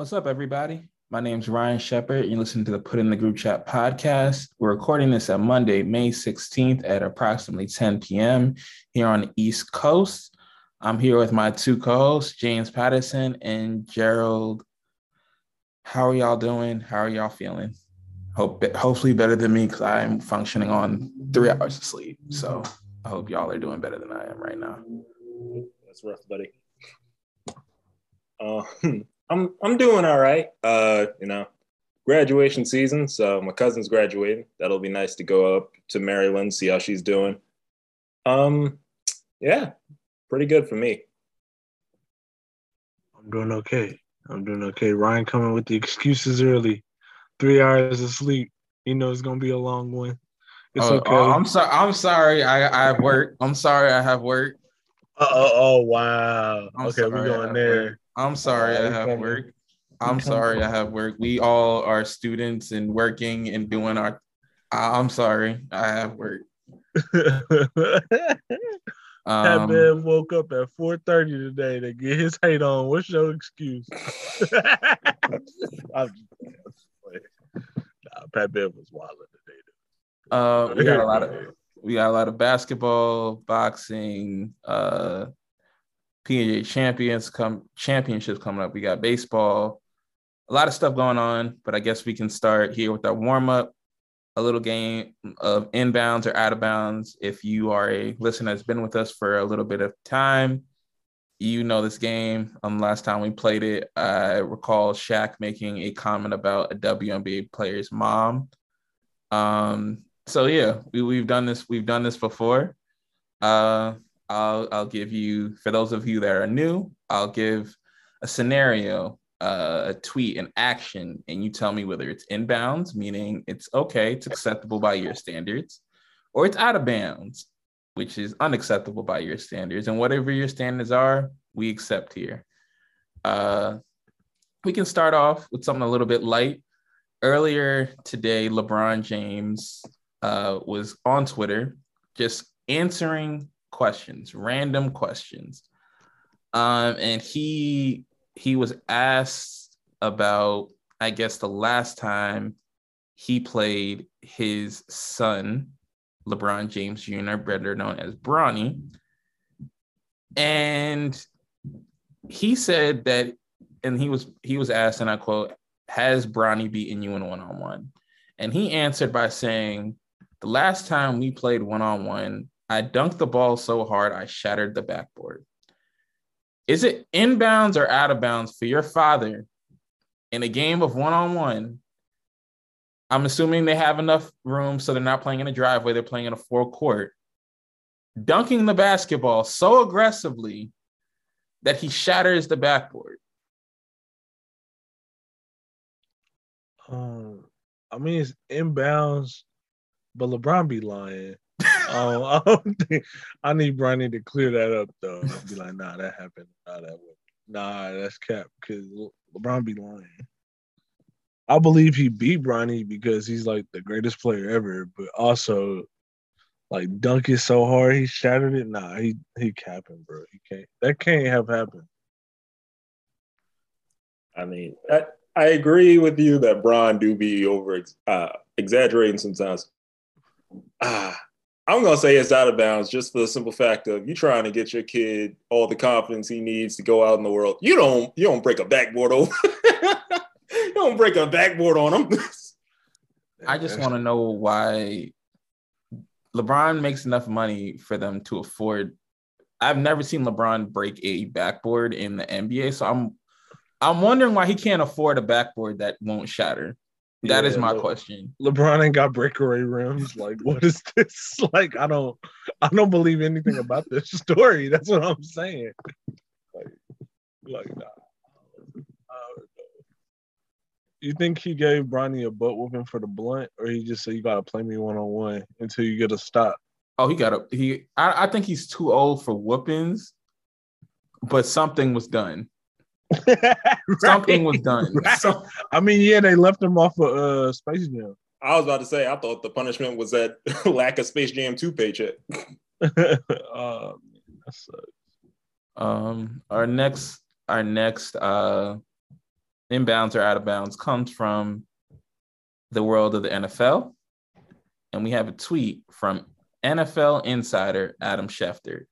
What's up, everybody? My name's Ryan Shepard. You're listening to the Put in the Group Chat podcast. We're recording this on Monday, May 16th at approximately 10 p.m. here on the East Coast. I'm here with my two co-hosts, James Patterson and Gerald. How are y'all doing? How are y'all feeling? Hope hopefully better than me because I'm functioning on three hours of sleep. So I hope y'all are doing better than I am right now. That's rough, buddy. Uh, I'm I'm doing all right. Uh, you know, graduation season, so my cousin's graduating. That'll be nice to go up to Maryland, see how she's doing. Um, yeah, pretty good for me. I'm doing okay. I'm doing okay. Ryan coming with the excuses early. Three hours of sleep. You know it's gonna be a long one. It's oh, okay. Oh, I'm sorry. I'm sorry. I, I have work. I'm sorry. I have work. Oh, oh, wow. I'm okay, sorry, we're going there. work. I'm sorry. I have work. I'm sorry. I have work. We all are students and working and doing our. I'm sorry. I have work. that Um, man woke up at 4:30 today to get his hate on. What's your excuse? I'm just playing. I'm just playing. Nah, Pat Bev was wild today. uh, we got a lot of we got a lot of basketball, boxing, uh, PGA champions come championships coming up. We got baseball, a lot of stuff going on. But I guess we can start here with our warm up. A little game of inbounds or out of bounds. If you are a listener that's been with us for a little bit of time, you know this game. Um, last time we played it, I recall Shaq making a comment about a WNBA player's mom. Um, so yeah, we, we've done this. We've done this before. Uh, I'll I'll give you for those of you that are new. I'll give a scenario, uh, a tweet, an action, and you tell me whether it's inbounds, meaning it's okay, it's acceptable by your standards, or it's out of bounds, which is unacceptable by your standards. And whatever your standards are, we accept here. Uh, we can start off with something a little bit light. Earlier today, LeBron James uh, was on Twitter just answering questions, random questions. Um, and he he was asked about, I guess, the last time he played his son, LeBron James Jr., better known as Bronny. And he said that, and he was he was asked, and I quote, "Has Bronny beaten you in one on one?" And he answered by saying, "The last time we played one on one, I dunked the ball so hard I shattered the backboard." Is it inbounds or out of bounds for your father in a game of one on one? I'm assuming they have enough room so they're not playing in a driveway, they're playing in a four court. Dunking the basketball so aggressively that he shatters the backboard. Um, I mean it's inbounds, but LeBron be lying. Um, I don't think I need Bronny to clear that up though. Be like, nah, that happened. Nah, that was nah, that's cap because LeBron be lying. I believe he beat Bronny because he's like the greatest player ever, but also like dunk it so hard he shattered it. Nah, he he capping, bro. He can't. That can't have happened. I mean, I, I agree with you that Bron do be over uh, exaggerating sometimes. Ah, I'm gonna say it's out of bounds just for the simple fact of you trying to get your kid all the confidence he needs to go out in the world. You don't you don't break a backboard over. you don't break a backboard on him. I just want to know why LeBron makes enough money for them to afford. I've never seen LeBron break a backboard in the NBA, so I'm I'm wondering why he can't afford a backboard that won't shatter. That is Yeah, my look. question. LeBron ain't got breakaway rims. Like, what is this? Like, I don't, I don't believe anything about this story. That's what I'm saying. Like, like, nah. Know. You think he gave Bronny a butt whooping for the blunt, or he just said you gotta play me one on one until you get a stop? Oh, he got a he. I, I think he's too old for whoopings, but something was done. Something was done. Right. So- I mean, yeah, they left him off of uh, Space Jam. I was about to say I thought the punishment was that lack of Space Jam 2 paycheck. that sucks. Um, our next, our next uh inbounds or out of bounds comes from the world of the NFL. And we have a tweet from NFL insider Adam Schefter.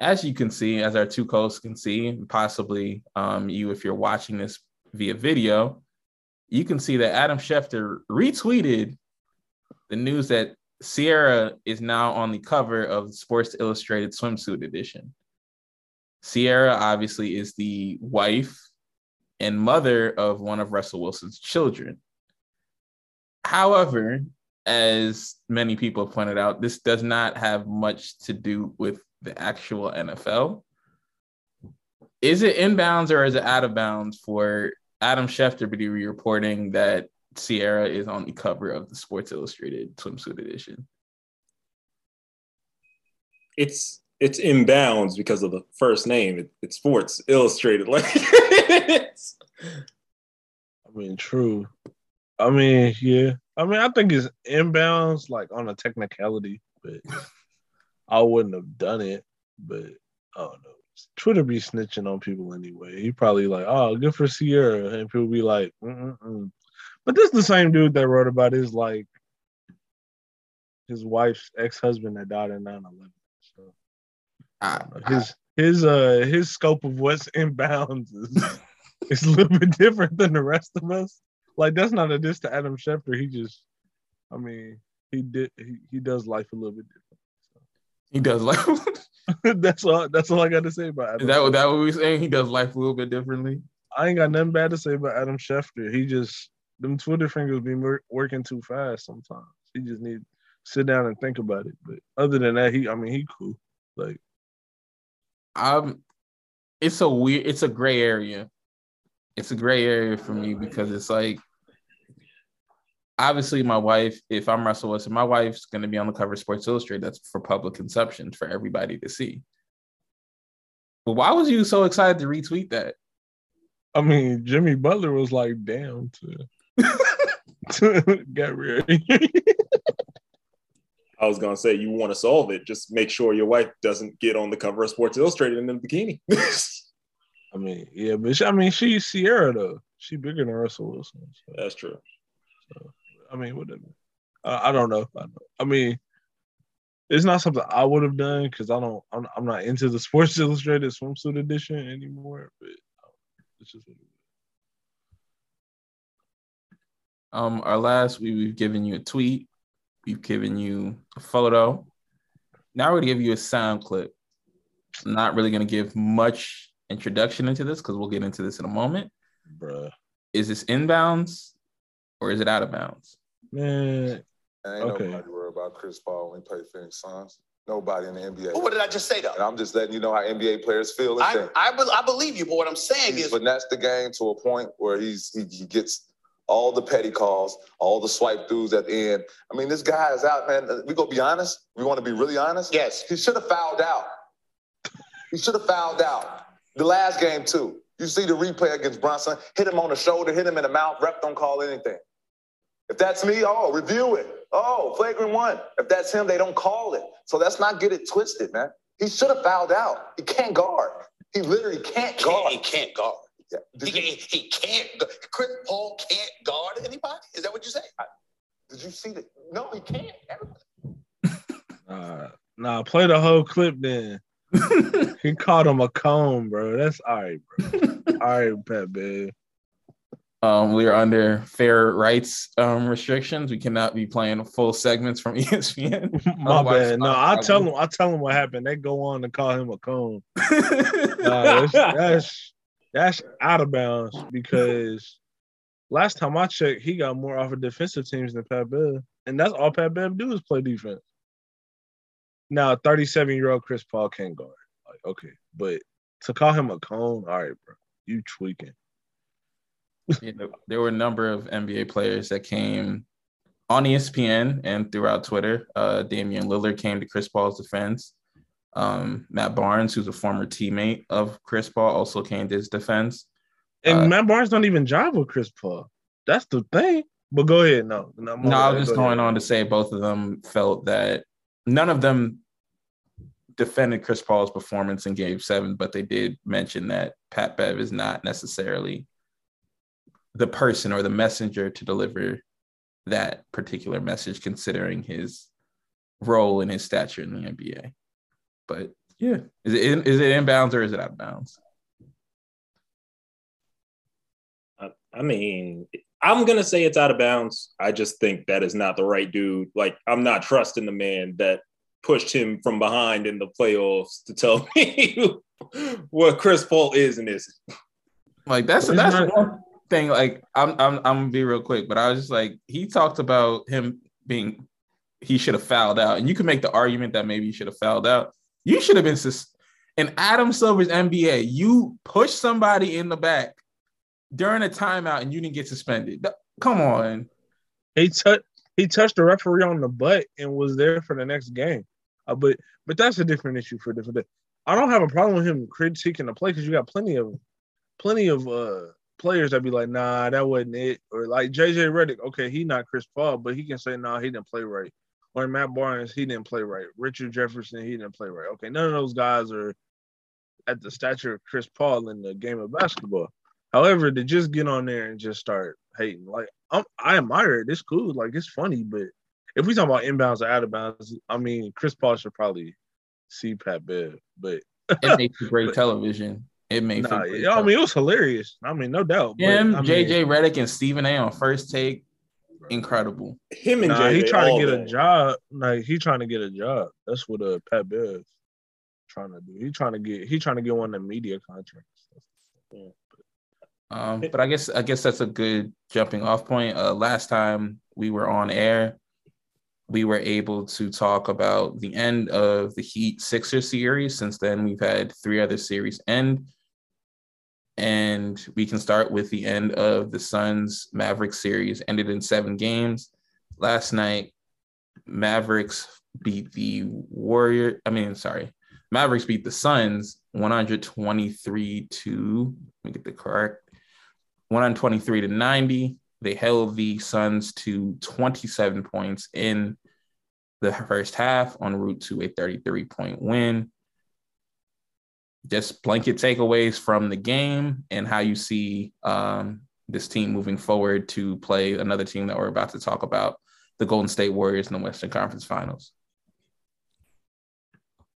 As you can see, as our two hosts can see, possibly um, you, if you're watching this via video, you can see that Adam Schefter retweeted the news that Ciara is now on the cover of Sports Illustrated Swimsuit Edition. Ciara obviously is the wife and mother of one of Russell Wilson's children. However, as many people have pointed out, this does not have much to do with the actual NFL. Is it inbounds or is it out of bounds for Adam Schefter to be reporting that Ciara is on the cover of the Sports Illustrated swimsuit edition? It's it's inbounds because of the first name. It, it's Sports Illustrated. Like, I mean, true. I mean, yeah. I mean, I think it's inbounds, like on a technicality, but I wouldn't have done it. But I don't know. Twitter be snitching on people anyway. He probably like, oh, good for Ciara, and people be like, Mm-mm-mm. but this is the same dude that wrote about his like his wife's ex husband that died in 9-11. So I, his his uh his scope of what's inbounds is is a little bit different than the rest of us. Like that's not a diss to Adam Schefter. He just, I mean, he did he, he does life a little bit he does life. that's all. That's all I got to say about Adam. is that what that what we saying? He does life a little bit differently. I ain't got nothing bad to say about Adam Schefter. He just them Twitter fingers be working too fast sometimes. He just need to sit down and think about it. But other than that, he I mean he cool. Like um it's a weird it's a gray area it's a gray area for me because it's like obviously my wife if i'm russell wilson my wife's going to be on the cover of sports illustrated that's for public consumption for everybody to see but why was you so excited to retweet that I mean Jimmy Butler was like damn to, to get rid. I was gonna say you want to solve it, just make sure your wife doesn't get on the cover of Sports Illustrated in a bikini. I mean yeah, but she, I mean she's Ciara though. She bigger than Russell Wilson. So. That's true. I mean, whatever. Uh, I don't know. I, I mean, it's not something I would have done because I don't. I'm, I'm not into the Sports Illustrated swimsuit edition anymore. But it's just what it is. um our last we, we've given you a tweet we've given you a photo now we're going to give you a sound clip I'm not really going to give much introduction into this because we'll get into this in a moment bruh. is this inbounds or is it out of bounds Man, And ain't Okay. nobody worried about Chris Paul when he played Phoenix Suns. Nobody in the NBA. Well, what did I just say and though? I'm just letting you know how NBA players feel and I, think. I, be- I believe you, but what I'm saying He's is, that's the game to a point where he's he, he gets all the petty calls, all the swipe throughs at the end. I mean, this guy is out, man. We gonna be honest. We want to be really honest. yes, He should have fouled out. He should have fouled out. The last game too. You see the replay against Brunson. Hit him on the shoulder. Hit him in the mouth. Ref don't call anything. If that's me, oh, review it. Oh, flagrant one. If that's him, they don't call it. So let's not get it twisted, man. He should have fouled out. He can't guard. He literally can't can't, guard. he can't guard. Yeah. He, you, he, he can't. Chris Paul can't guard anybody. Is that what you say? did you see that? No, he can't. nah, nah. Play the whole clip then. He caught him a cone, bro. That's all right, bro. all right, Pat, babe. Um we are under fair rights um restrictions we cannot be playing full segments from espn My bad. No, I- tell them. I tell them what happened. They go on to call him a cone. Nah, that's, that's that's out of bounds because last time I checked, he got more off of defensive teams than Pat Bev, and that's all Pat Bev do is play defense. Now, thirty-seven year old Chris Paul can't guard. Like, okay, but to call him a cone, all right, bro, you tweaking. You know, there were a number of NBA players that came on ESPN and throughout Twitter. Uh, Damian Lillard came to Chris Paul's defense. Um, Matt Barnes, who's a former teammate of Chris Paul, also came to his defense. And Uh, Matt Barnes don't even jive with Chris Paul. That's the thing. But go ahead. No, no, No, I was just Go going ahead. on to say both of them felt that none of them defended Chris Paul's performance in game seven, but they did mention that Pat Bev is not necessarily the person or the messenger to deliver that particular message, considering his role and his stature in the NBA. But yeah, is it in, is it inbounds or is it out of bounds? I mean, I'm gonna say it's out of bounds. I just think that is not the right dude. Like, I'm not trusting the man that pushed him from behind in the playoffs to tell me what Chris Paul is and isn't. Like that's that's one thing. Like I'm I'm I'm gonna be real quick, but I was just like he talked about him being he should have fouled out, and you can make the argument that maybe he should have fouled out. You should have been sus- in Adam Silver's NBA. You push somebody in the back during a timeout, and you didn't get suspended. Come on. He touched he touched the referee on the butt and was there for the next game. Uh, but but that's a different issue for a different day. I don't have a problem with him critiquing the play because you got plenty of plenty of uh players that be like, nah, that wasn't it. Or like JJ Redick, okay, he not Chris Paul, but he can say, nah, he didn't play right. Or Matt Barnes, he didn't play right. Richard Jefferson, he didn't play right. Okay, none of those guys are at the stature of Chris Paul in the game of basketball. However, to just get on there and just start hating, like I'm, I admire it. It's cool, like it's funny. But if we talk about inbounds or out of bounds, I mean, Chris Paul should probably see Pat Bev. But it makes great television. It made. Nah, yeah, I mean, it was hilarious. I mean, no doubt. Him, but, I mean, JJ Redick, and Stephen A. on first take, incredible. Him and nah, JJ he trying to get day. a job. Like he trying to get a job. That's what uh Pat Bev trying to do. He trying to get. He trying to get one of the media contracts. Yeah. Um, but I guess I guess that's a good jumping off point. Uh, last time we were on air, we were able to talk about the end of the Heat Sixer series. Since then, we've had three other series end, and we can start with the end of the Suns Mavericks series. Ended in seven games last night. Mavericks beat the Warrior. I mean, sorry, Mavericks beat the Suns 123 to. Let me get the correct 123 to 90. They held the Suns to 27 points in the first half en route to a 33 point win. Just blanket takeaways from the game and how you see um, this team moving forward to play another team that we're about to talk about, the Golden State Warriors in the Western Conference Finals.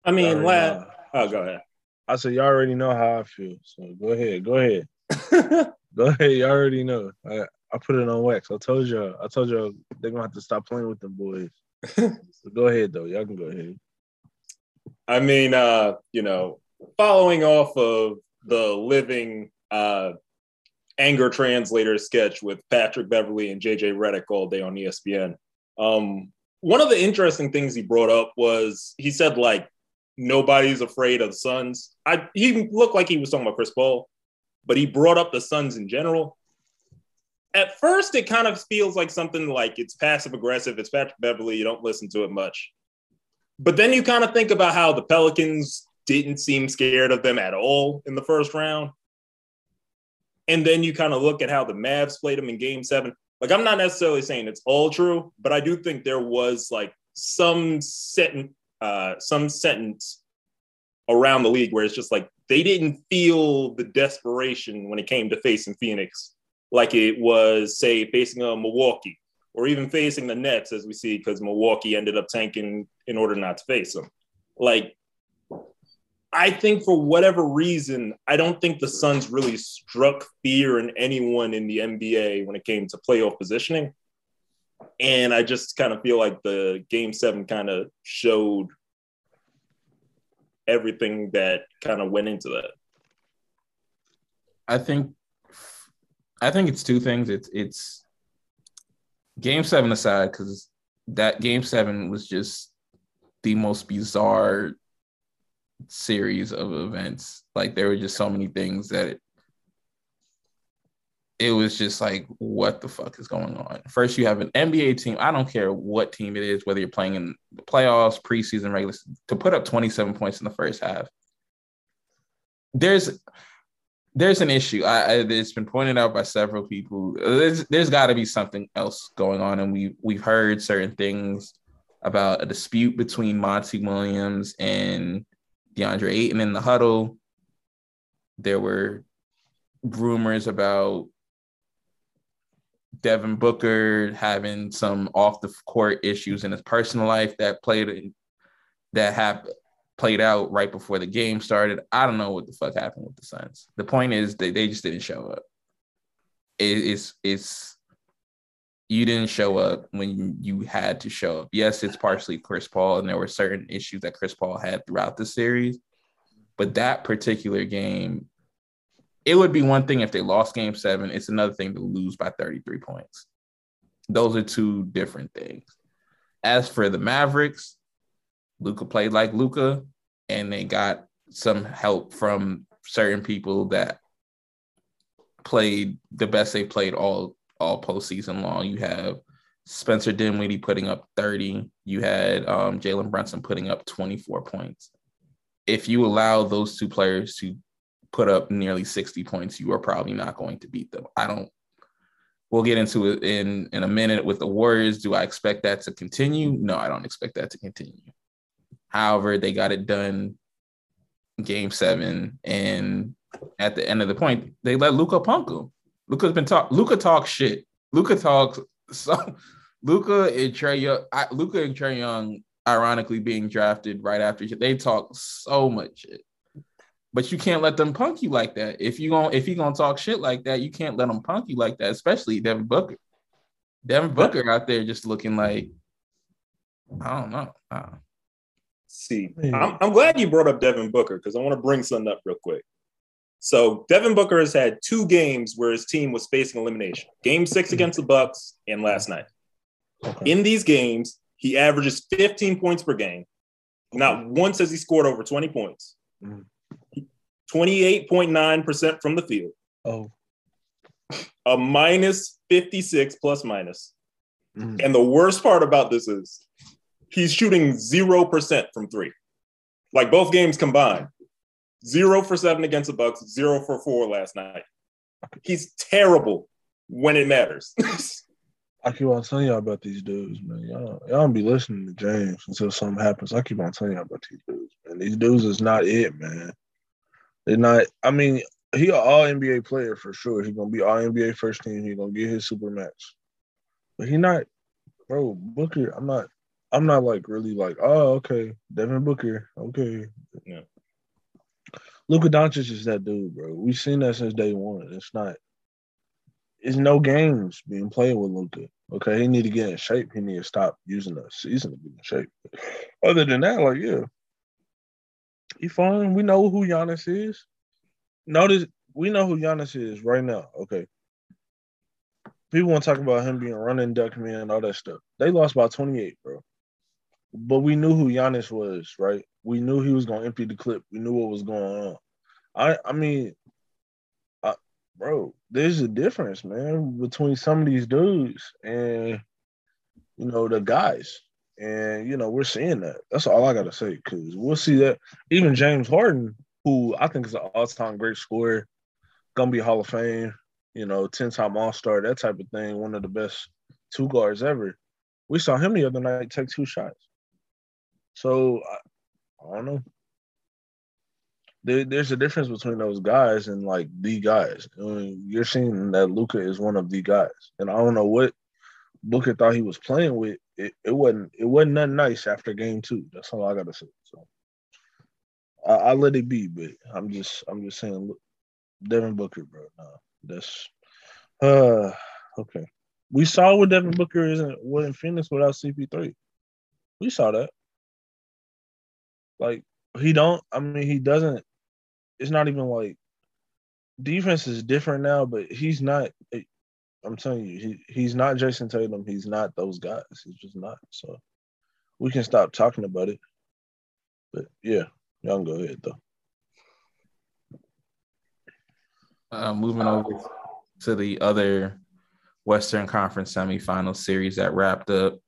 I mean, Sorry, la- nah. oh, go ahead. I said, you already know how I feel. So go ahead. Go ahead. Go ahead. You already know. I, I put it on wax. I told you. I told you they're gonna have to stop playing with them boys. so go ahead though. Y'all can go ahead. I mean, uh, you know, following off of the living uh, anger translator sketch with Patrick Beverley and JJ Redick all day on ESPN. Um, one of the interesting things he brought up was he said like nobody's afraid of the Suns. I he looked like he was talking about Chris Paul, but he brought up the Suns in general. At first, it kind of feels like something like it's passive aggressive. It's Patrick Beverley. You don't listen to it much. But then you kind of think about how the Pelicans didn't seem scared of them at all in the first round. And then you kind of look at how the Mavs played them in game seven. Like, I'm not necessarily saying it's all true, but I do think there was like some sentence, uh, some sentence around the league where it's just like they didn't feel the desperation when it came to facing Phoenix, like it was, say, facing a Milwaukee or even facing the Nets, as we see, because Milwaukee ended up tanking in order not to face them. Like, I think for whatever reason, I don't think the Suns really struck fear in anyone in the NBA when it came to playoff positioning. And I just kind of feel like the game seven kind of showed everything that kind of went into that. I think I think it's two things. It's it's game seven aside, because that game seven was just the most bizarre series of events. Like there were just so many things that it, it was just like, what the fuck is going on? First, you have an NBA team. I don't care what team it is, whether you're playing in the playoffs, preseason, regular, to put up 27 points in the first half. There's there's an issue. I, it's been pointed out by several people. There's there's got to be something else going on, and we we've heard certain things about a dispute between Monty Williams and DeAndre Ayton in the huddle. There were rumors about Devin Booker having some off the court issues in his personal life that played that have played out right before the game started. I don't know what the fuck happened with the Suns. The point is they, they just didn't show up. It, it's it's you didn't show up when you had to show up. Yes, it's uh-huh. partially Chris Paul, and there were certain issues that Chris Paul had throughout the series. But that particular game, it would be one thing if they lost game seven. It's another thing to lose by 33 points. Those are two different things. As for the Mavericks, Luka played like Luka, and they got some help from certain people that played the best they played all all postseason long. You have Spencer Dinwiddie putting up 30. You had um, Jalen Brunson putting up 24 points. If you allow those two players to put up nearly 60 points, you are probably not going to beat them. I don't. We'll get into it in in a minute with the Warriors. Do I expect that to continue? No, I don't expect that to continue. However, they got it done game seven, and at the end of the point, they let Luka punk him. Luka's been talk. Luka talks shit. Luka talks so. Luka and Trae Young. Luka and Trae Young, ironically, being drafted right after they talk so much shit. But you can't let them punk you like that. If you going if you gonna talk shit like that, you can't let them punk you like that. Especially Devin Booker. Devin Booker out there just looking like I don't know. I don't know. See, I'm, I'm glad you brought up Devin Booker because I want to bring something up real quick. So Devin Booker has had two games where his team was facing elimination. Game six hmm. against the Bucks and last night. Okay. In these games, he averages 15 points per game. Not hmm. once has he scored over 20 points. Hmm. 28.9% from the field. Oh. A minus 56 plus minus. Mm. And the worst part about this is he's shooting 0% from three. Like both games combined. Zero for seven against the Bucks, zero for four last night. He's terrible when it matters. I keep on telling y'all about these dudes, man. Y'all, y'all don't be listening to James until something happens. I keep on telling y'all about these dudes, man. These dudes is not it, man. They're not. I mean, he an all NBA player for sure. He's gonna be all NBA first team. He's gonna get his super max, but he not, bro. Booker, I'm not. I'm not like really like. Oh, okay, Devin Booker. Okay, yeah. Luka Doncic is that dude, bro. We've seen that since day one. It's not. It's no games being played with Luka. Okay, he need to get in shape. He need to stop using the season to be in shape. Other than that, like yeah, he fine. We know who Giannis is. Notice we know who Giannis is right now. Okay. People want to talk about him being running duck man, all that stuff. They lost by 28, bro. But we knew who Giannis was, right? We knew he was gonna empty the clip. We knew what was going on. I I mean, I, bro, there's a difference, man, between some of these dudes and you know the guys. And you know, we're seeing that. That's all I gotta say, because we'll see that. Even James Harden, who I think is an all-time great scorer, gonna be Hall of Fame, you know, 10-time All-Star, that type of thing, one of the best two guards ever. We saw him the other night take two shots. So I don't know. There, there's a difference between those guys and like the guys. I mean, you're seeing that Luka is one of the guys, and I don't know what Booker thought he was playing with. It, it wasn't. It wasn't that nice after game two. That's all I gotta say. So I, I let it be, but I'm just, I'm just saying, look, Devin Booker, bro. No, that's uh okay. We saw what Devin Booker isn't what in Phoenix without CP3. We saw that. Like he don't. I mean, he doesn't. It's not even like defense is different now, but he's not. I'm telling you, he, he's not Jayson Tatum. He's not those guys. He's just not. So we can stop talking about it. But yeah, y'all go ahead though. Uh, moving over to the other Western Conference semifinal series that wrapped up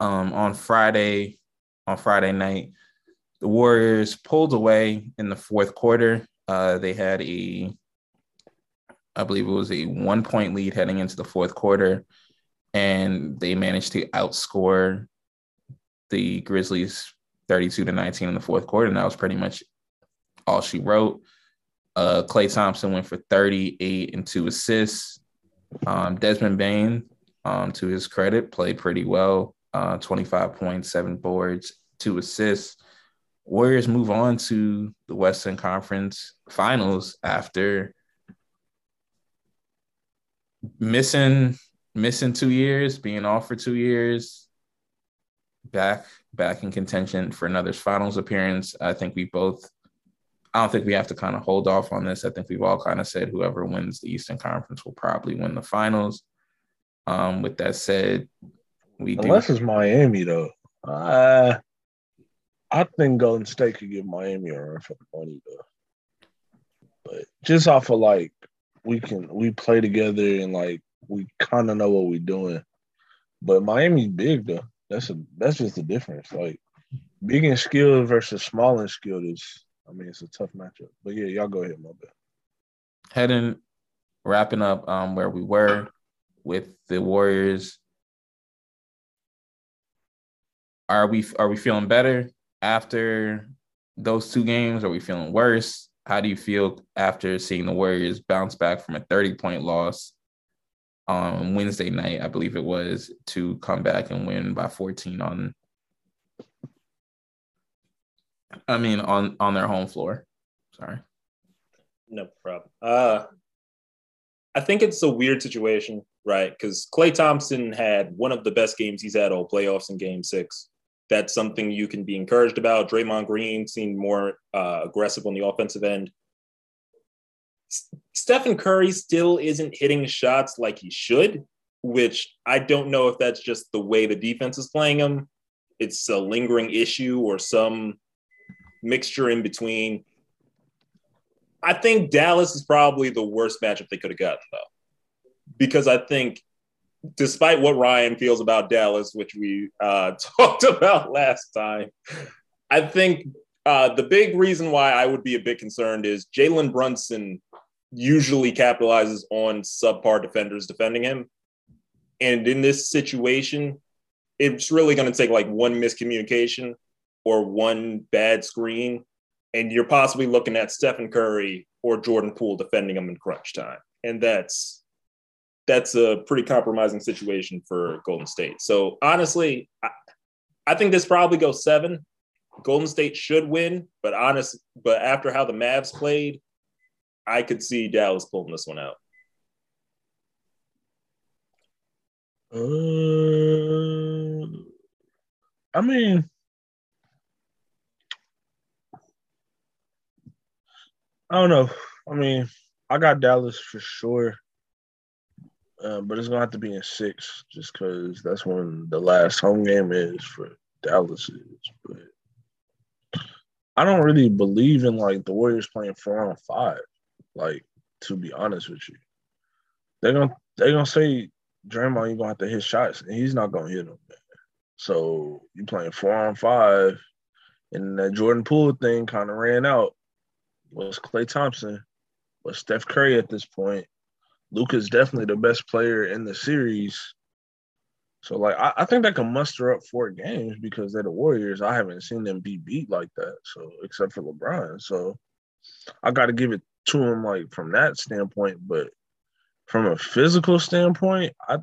um, on Friday. On Friday night, the Warriors pulled away in the fourth quarter. Uh, they had a, I believe it was a one point lead heading into the fourth quarter, and they managed to outscore the Grizzlies 32 to 19 in the fourth quarter. And that was pretty much all she wrote. Uh, Klay Thompson went for 38 and two assists. Um, Desmond Bane, um, to his credit, played pretty well. Uh, 25 points, seven boards, two assists. Warriors move on to the Western Conference Finals after missing missing two years, being off for two years, back back in contention for another finals appearance. I think we both I don't think we have to kind of hold off on this. I think we've all kind of said whoever wins the Eastern Conference will probably win the finals. Um, with that said, we Unless do it's Miami though. Uh, I think Golden State could give Miami a run for the money though. But just off of like we can we play together and like we kind of know what we're doing. But Miami's big though. That's a that's just the difference. Like big and skilled versus small and skilled is I mean it's a tough matchup. But yeah, y'all go ahead, my bad. heading wrapping up um where we were with the Warriors. Are we are we feeling better after those two games? Are we feeling worse? How do you feel after seeing the Warriors bounce back from a 30 point loss on Wednesday night, I believe it was, to come back and win by 14 on I mean on on their home floor. Sorry. No problem. Uh, I think it's a weird situation, right? Because Klay Thompson had one of the best games he's had all playoffs in Game Six. That's something you can be encouraged about. Draymond Green seemed more uh, aggressive on the offensive end. Stephen Curry still isn't hitting shots like he should, which I don't know if that's just the way the defense is playing him. It's a lingering issue or some mixture in between. I think Dallas is probably the worst matchup they could have gotten, though, because I think, despite what Ryan feels about Dallas, which we uh, talked about last time, I think uh, the big reason why I would be a bit concerned is Jalen Brunson usually capitalizes on subpar defenders defending him. And in this situation, it's really going to take like one miscommunication or one bad screen and you're possibly looking at Stephen Curry or Jordan Poole defending him in crunch time, and that's that's a pretty compromising situation for Golden State. So honestly, I, I think this probably goes seven. Golden State should win, but honest, but after how the Mavs played, I could see Dallas pulling this one out. Uh, I mean, I don't know. I mean, I got Dallas for sure, uh, but it's gonna have to be in six, just because that's when the last home game is for Dallas. Is, but I don't really believe in like the Warriors playing four on five. Like to be honest with you, they're gonna they're gonna say Draymond, you're gonna have to hit shots, and he's not gonna hit them. Man. So you playing four on five, and that Jordan Poole thing kind of ran out. Was Klay Thompson, was Steph Curry at this point. Luka's definitely the best player in the series. So like I, I think they can muster up four games because they're the Warriors. I haven't seen them be beat like that. So except for LeBron. So I gotta give it to him like from that standpoint. But from a physical standpoint, I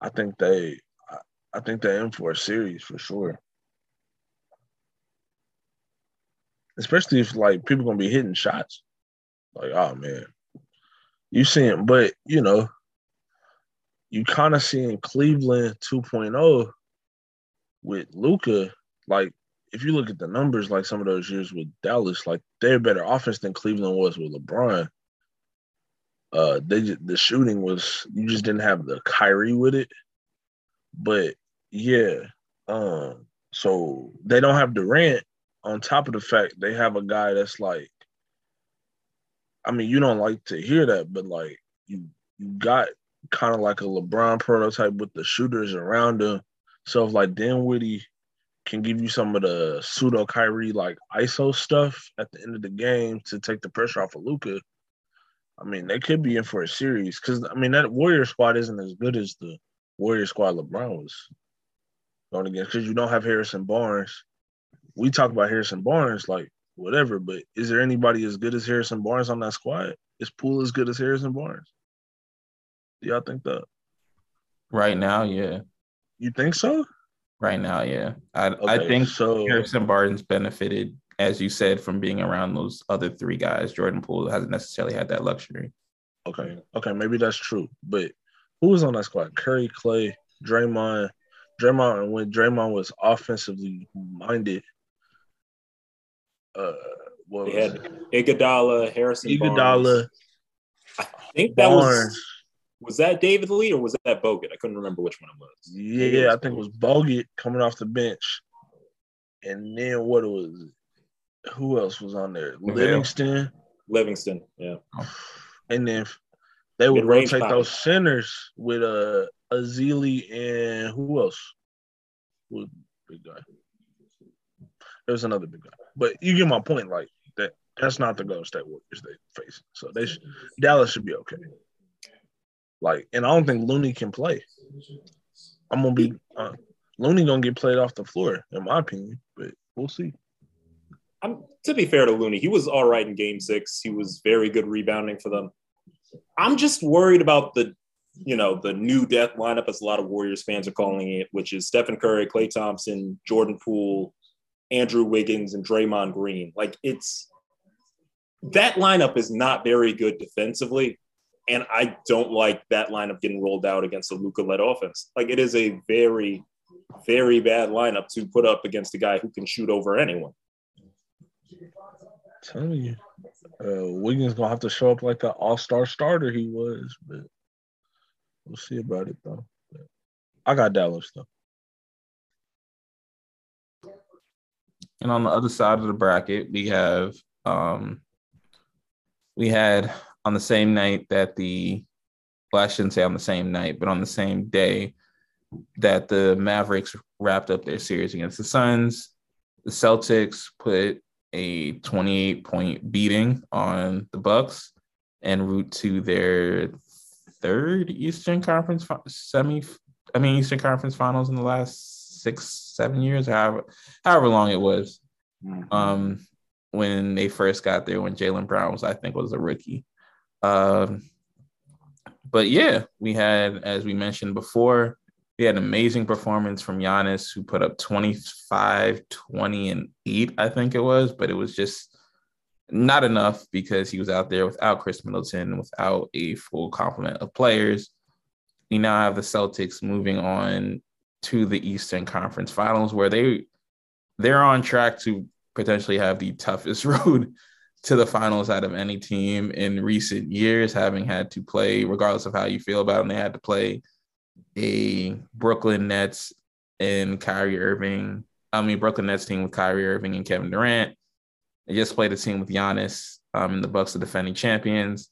I think they I, I think they're in for a series for sure. Especially if like people gonna be hitting shots. Like, oh man. You seeing, but you know, you kind of seeing Cleveland 2.0 with Luka. Like, if you look at the numbers, like some of those years with Dallas, like they're better offense than Cleveland was with LeBron. Uh, they the shooting was you just didn't have the Kyrie with it, but yeah, um, so they don't have Durant. On top of the fact they have a guy that's like, I mean, you don't like to hear that, but like you you got kind of like a LeBron prototype with the shooters around him. So if like Dinwiddie can give you some of the pseudo Kyrie like ISO stuff at the end of the game to take the pressure off of Luka, I mean they could be in for a series because I mean that Warrior squad isn't as good as the Warrior squad LeBron was going against because you don't have Harrison Barnes. We talk about Harrison Barnes like whatever, but is there anybody as good as Harrison Barnes on that squad? Is Poole as good as Harrison Barnes? Do y'all think that? Right now, yeah. You think so? Right now, yeah. I I think so. Harrison Barnes benefited, as you said, from being around those other three guys. Jordan Poole hasn't necessarily had that luxury. Okay, okay, maybe that's true. But who was on that squad? Curry, Klay, Draymond, Draymond, and when Draymond was offensively minded, uh, what They was had it? Iguodala, Harrison Iguodala, Barnes. I think that was Barnes. was that David Lee or was that Bogut? I couldn't remember which one it was. Yeah, I think it was Bogut coming off the bench, and then what it was it? Who else was on there? JaVale. Livingston, Livingston. Yeah. and then they would Mid-range rotate power. those centers with uh Ezeli and who else? Who was the big guy? There's another big guy, but you get my point. Like that, that's not the Golden State Warriors they face. So they sh- Dallas should be okay. Like, and I don't think Looney can play. I'm gonna be uh, Looney gonna get played off the floor, in my opinion, but we'll see. I'm, to be fair to Looney, he was all right in game six. He was very good rebounding for them. I'm just worried about the, you know, the new death lineup, as a lot of Warriors fans are calling it, which is Stephen Curry, Klay Thompson, Jordan Poole, Andrew Wiggins, and Draymond Green. Like it's that lineup is not very good defensively. And I don't like that lineup getting rolled out against a Luka led offense. Like it is a very, very bad lineup to put up against a guy who can shoot over anyone. telling you, uh, Wiggins gonna have to show up like the All Star starter he was, but we'll see about it though. I got Dallas though. And on the other side of the bracket, we have um we had on the same night that the well, I shouldn't say on the same night, but on the same day that the Mavericks wrapped up their series against the Suns, the Celtics put a 28 point beating on the Bucks en route to their third Eastern Conference semi I mean Eastern Conference finals in the last six, seven years, however however long it was um, when they first got there, when Jaylen Brown was, I think, was a rookie. Um, but yeah, we had, as we mentioned before, we had an amazing performance from Giannis, who put up 25, 20, and 8, I think it was, but it was just not enough because he was out there without Khris Middleton, without a full complement of players. We now have the Celtics moving on to the Eastern Conference Finals, where they they're on track to potentially have the toughest road to the finals out of any team in recent years, having had to play, regardless of how you feel about them, they had to play a Brooklyn Nets and Kyrie Irving. I mean, Brooklyn Nets team with Kyrie Irving and Kevin Durant. They just played a team with Giannis um, and the Bucks, the defending champions.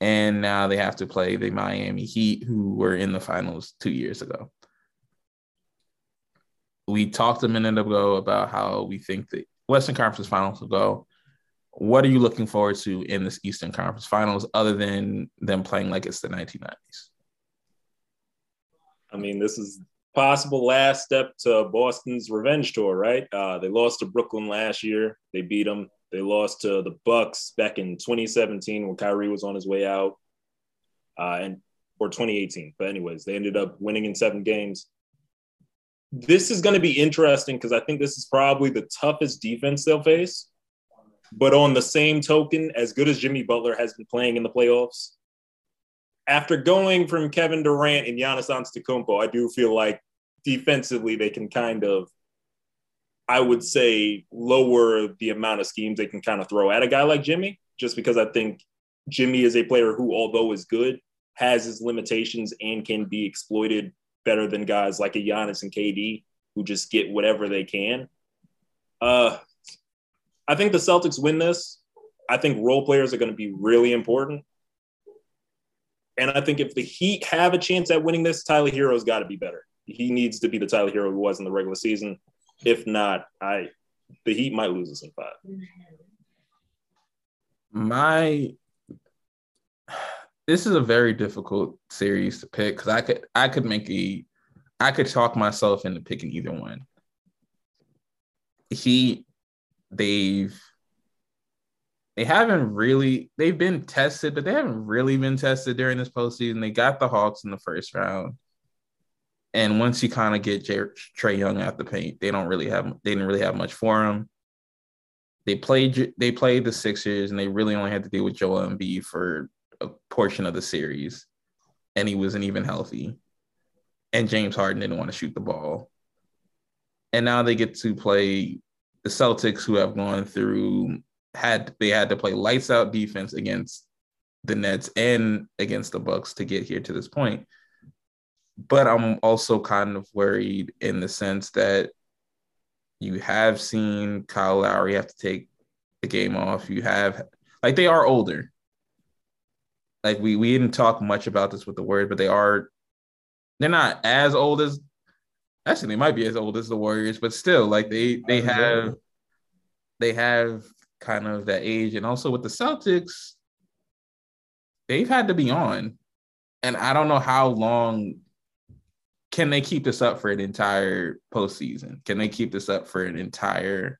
And now they have to play the Miami Heat, who were in the finals two years ago we talked a minute ago about how we think the Western Conference Finals will go. What are you looking forward to in this Eastern Conference Finals, other than them playing like it's the 1990s? I mean, this is possible last step to Boston's revenge tour, right? Uh, they lost to Brooklyn last year. They beat them. They lost to the Bucks back in 2017 when Kyrie was on his way out, uh, and or 2018. But anyways, they ended up winning in seven games. This is going to be interesting because I think this is probably the toughest defense they'll face. But on the same token, as good as Jimmy Butler has been playing in the playoffs, after going from Kevin Durant and Giannis Antetokounmpo, I do feel like defensively they can kind of, I would say, lower the amount of schemes they can kind of throw at a guy like Jimmy, just because I think Jimmy is a player who, although is good, has his limitations and can be exploited better than guys like a Giannis and KD who just get whatever they can. Uh, I think the Celtics win this. I think role players are going to be really important. And I think if the Heat have a chance at winning this, Tyler Herro's got to be better. He needs to be the Tyler Herro who was in the regular season. If not, I the Heat might lose this in five. My this is a very difficult series to pick because I could I could make a I could talk myself into picking either one. He they've they haven't really they've been tested, but they haven't really been tested during this postseason. They got the Hawks in the first round. And once you kind of get Trae Young out the paint, they don't really have they didn't really have much for him. They played they played the Sixers and they really only had to deal with Joel Embiid for a portion of the series, and he wasn't even healthy. And James Harden didn't want to shoot the ball. And now they get to play the Celtics, who have gone through had they had to play lights out defense against the Nets and against the Bucks to get here to this point. But I'm also kind of worried in the sense that you have seen Kyle Lowry have to take the game off. You have like they are older. Like we we didn't talk much about this with the word, but they are they're not as old as actually they might be as old as the Warriors, but still like they they have they have kind of that age. And also with the Celtics, they've had to be on. And I don't know how long can they keep this up for an entire postseason? Can they keep this up for an entire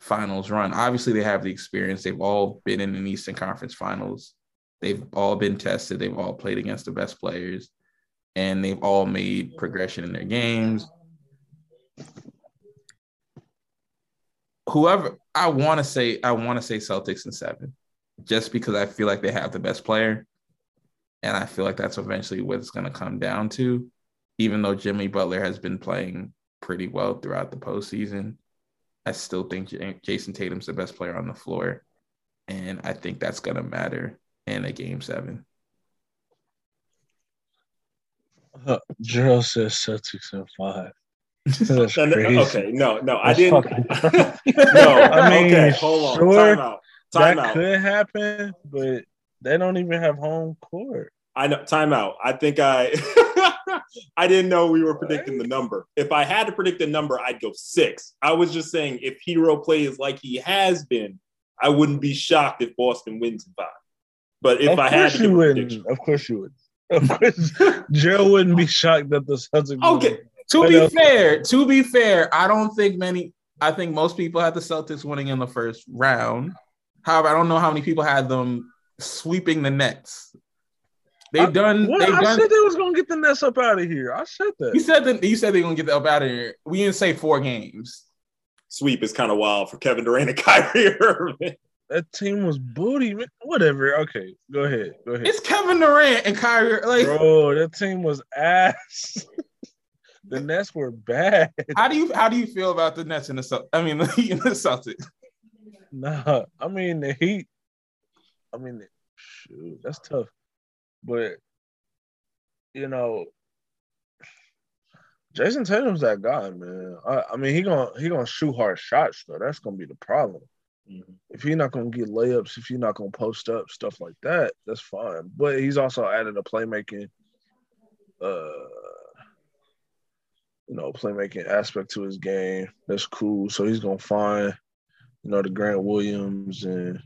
finals run? Obviously, they have the experience. They've all been in an Eastern Conference finals. They've all been tested. They've all played against the best players, and they've all made progression in their games. Whoever I want to say, I want to say Celtics in seven, just because I feel like they have the best player, and I feel like that's eventually what it's going to come down to even though Jimmy Butler has been playing pretty well throughout the postseason, I still think Jayson Tatum's the best player on the floor. And I think that's going to matter in a game seven. Uh, Gerald says Celtics in five. That's crazy. okay, no, no, I didn't. no, I mean, okay, hold on. Sure, Time out. Time that out. could happen, but they don't even have home court. I know. Time out. I think I. I didn't know we were predicting the number. If I had to predict a number, I'd go six. I was just saying if Herro plays like he has been, I wouldn't be shocked if Boston wins in five. But if of I had to you would of course you would. Of course, Joe wouldn't be shocked that the Celtics. Okay. To be fair, to be fair, I don't think many. I think most people had the Celtics winning in the first round. However, I don't know how many people had them sweeping the Nets. They've done. What? They've I done, said they was gonna get the Nets up out of here. I said that. You said that. You said they're gonna get the up out of here. We didn't say four games. Sweep is kind of wild for Kevin Durant and Kyrie Irving. That team was booty, man. Whatever. Okay, go ahead. Go ahead. It's Kevin Durant and Kyrie. Like, bro, that team was ass. the Nets were bad. How do you how do you feel about the Nets in the I mean the Heat and the Celtics? Nah, I mean the Heat. I mean, shoot, that's tough. But you know, Jayson Tatum's that guy, man. I, I, mean, he gonna he gonna shoot hard shots though. That's gonna be the problem. Mm-hmm. If he's not gonna get layups, if he's not gonna post up stuff like that, that's fine. But he's also added a playmaking, uh, you know, playmaking aspect to his game. That's cool. So he's gonna find, you know, the Grant Williams and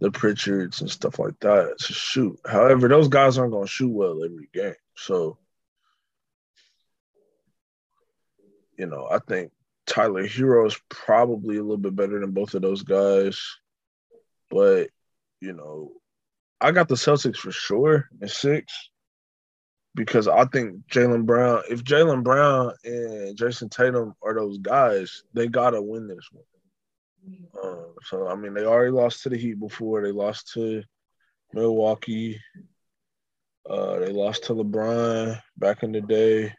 the Pritchards and stuff like that to shoot. However, those guys aren't going to shoot well every game. So, you know, I think Tyler Herro is probably a little bit better than both of those guys. But, you know, I got the Celtics for sure in six because I think Jaylen Brown, if Jaylen Brown and Jayson Tatum are those guys, they got to win this one. Uh, so I mean, they already lost to the Heat before. They lost to Milwaukee. Uh, they lost to LeBron back in the day.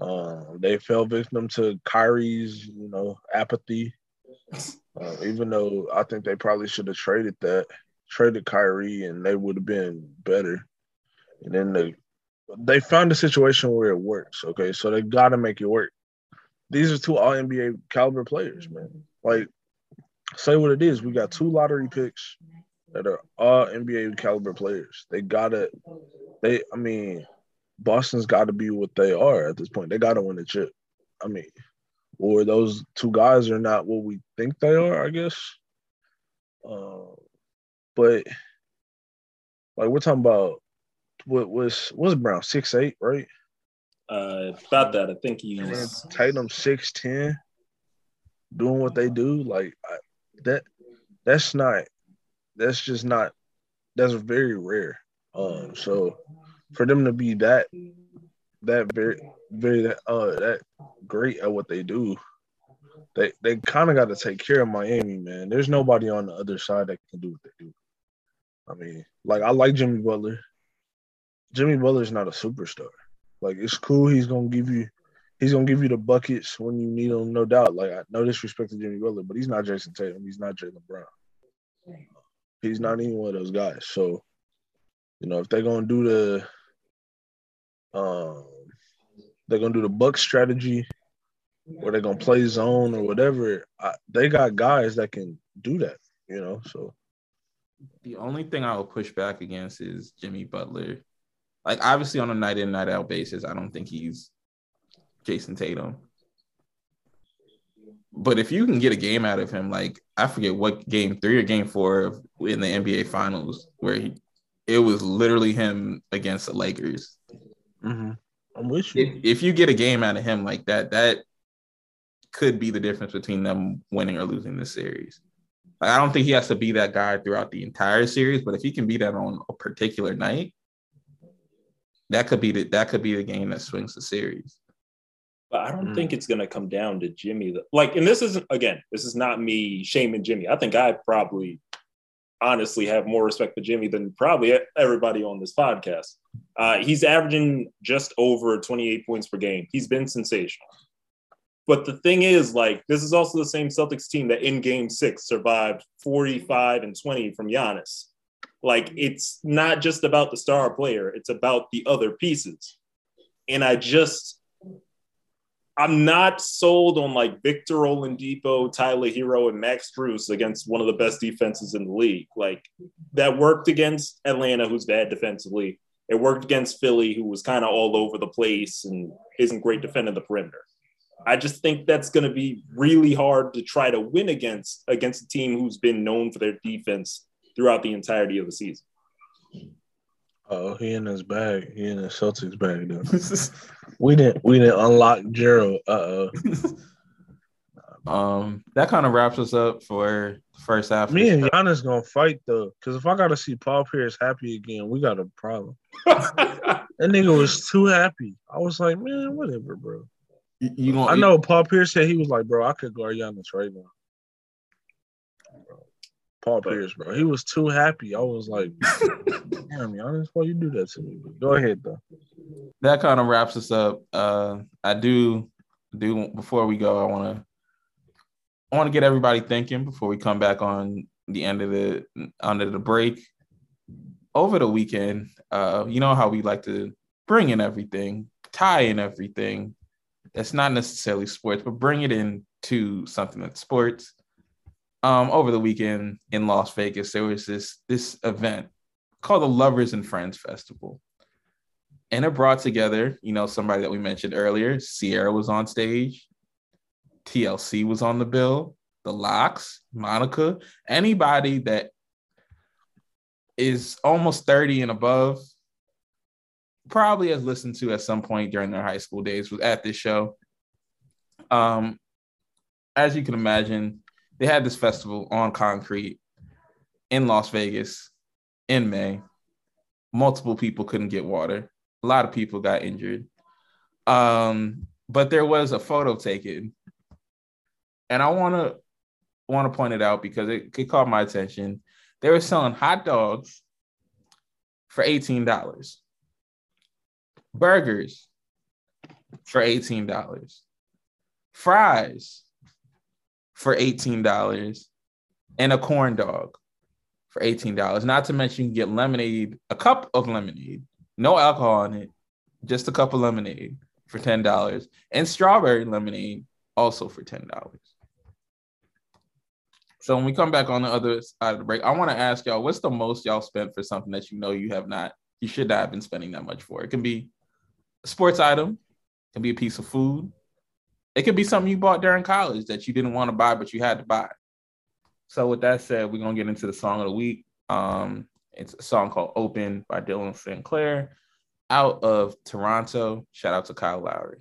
Uh, they fell victim to Kyrie's, you know, apathy. Uh, even though I think they probably should have traded that, traded Kyrie, and they would have been better. And then they they found a situation where it works. Okay, so they got to make it work. These are two All NBA caliber players, man. Like say what it is. We got two lottery picks that are all NBA caliber players. They gotta they I mean, Boston's gotta be what they are at this point. They gotta win the chip. I mean, or those two guys are not what we think they are, I guess. Uh, but like we're talking about what was was Brown six eight, right? Uh, about that. I think he's Tatum six ten, doing what they do. Like I, that that's not that's just not that's very rare. Um, so for them to be that that very very uh that great at what they do, they they kind of got to take care of Miami, man. There's nobody on the other side that can do what they do. I mean, like I like Jimmy Butler. Jimmy Butler's not a superstar. Like it's cool. He's gonna give you, he's gonna give you the buckets when you need them, no doubt. Like I no disrespect to Jimmy Butler, but he's not Jayson Tatum. He's not Jaylen Brown. He's not any one of those guys. So, you know, if they're gonna do the, um, they're gonna do the buck strategy, or they're gonna play zone or whatever. I, they got guys that can do that. You know, so The only thing I will push back against is Jimmy Butler. Like obviously on a night in, night out basis, I don't think he's Jayson Tatum. But if you can get a game out of him, like I forget what game three or game four in the NBA Finals, where he, it was literally him against the Lakers. Mm-hmm. I'm with you. If, if you get a game out of him like that, that could be the difference between them winning or losing this series. Like, I don't think he has to be that guy throughout the entire series, but if he can be that on a particular night, that could be the that could be the game that swings the series. But I don't Mm. think it's going to come down to Jimmy. Like, and this isn't, again, this is not me shaming Jimmy. I think I probably honestly have more respect for Jimmy than probably everybody on this podcast. Uh, he's averaging just over 28 points per game. He's been sensational. But the thing is, like, this is also the same Celtics team that in game six survived 45 and 20 from Giannis. Like, it's not just about the star player, it's about the other pieces. And I just, I'm not sold on like Victor Oladipo, Tyler Herro, and Max Strus against one of the best defenses in the league. Like that worked against Atlanta, who's bad defensively. It worked against Philly, who was kind of all over the place and isn't great defending the perimeter. I just think that's going to be really hard to try to win against against a team who's been known for their defense throughout the entirety of the season. Oh, he in his bag. He in his Celtics bag though. We didn't we didn't unlock Gerald. Uh oh. um, that kind of wraps us up for the first half. Me the and. Giannis gonna fight though, because if I gotta see Paul Pierce happy again, we got a problem. That nigga was too happy. I was like, man, whatever, bro. You, you gonna, I know Paul Pierce said he was like, bro, I could guard Giannis right now. Bro. Paul But- Pierce, bro. He was too happy. I was like, damn, Giannis, why you do that to me? Go ahead though. that kind of wraps us up. Uh, I do do before we go. I want to I want to get everybody thinking before we come back on the end of the under the break over the weekend. Uh, you know how we like to bring in everything, tie in everything. That's not necessarily sports, but bring it into something that's sports. Um, over the weekend in Las Vegas, there was this this event called the Lovers and Friends Festival and it brought together, you know, somebody that we mentioned earlier. Ciara was on stage, TLC was on the bill, the Lox, Monica, anybody that is almost 30 and above probably has listened to at some point during their high school days was at this show. Um, as you can imagine, they had this festival on concrete in Las Vegas in May. Multiple people couldn't get water a lot of people got injured. Um, but there was a photo taken, and I want to want to point it out because it, it caught my attention. They were selling hot dogs for eighteen dollars, burgers for eighteen dollars, fries for eighteen dollars, and a corn dog for eighteen dollars. Not to mention you can get lemonade, a cup of lemonade no alcohol in it, just a cup of lemonade for ten dollars, and strawberry lemonade also for ten dollars. So when we come back on the other side of the break, I want to ask y'all, what's the most y'all spent for something that you know you have not, you should not have been spending that much for? It can be a sports item, it can be a piece of food, it could be something you bought during college that you didn't want to buy but you had to buy. So with that said, we're gonna get into the song of the week. Um, it's a song called Open by Dylan Sinclair out of Toronto. Shout out to Kyle Lowry.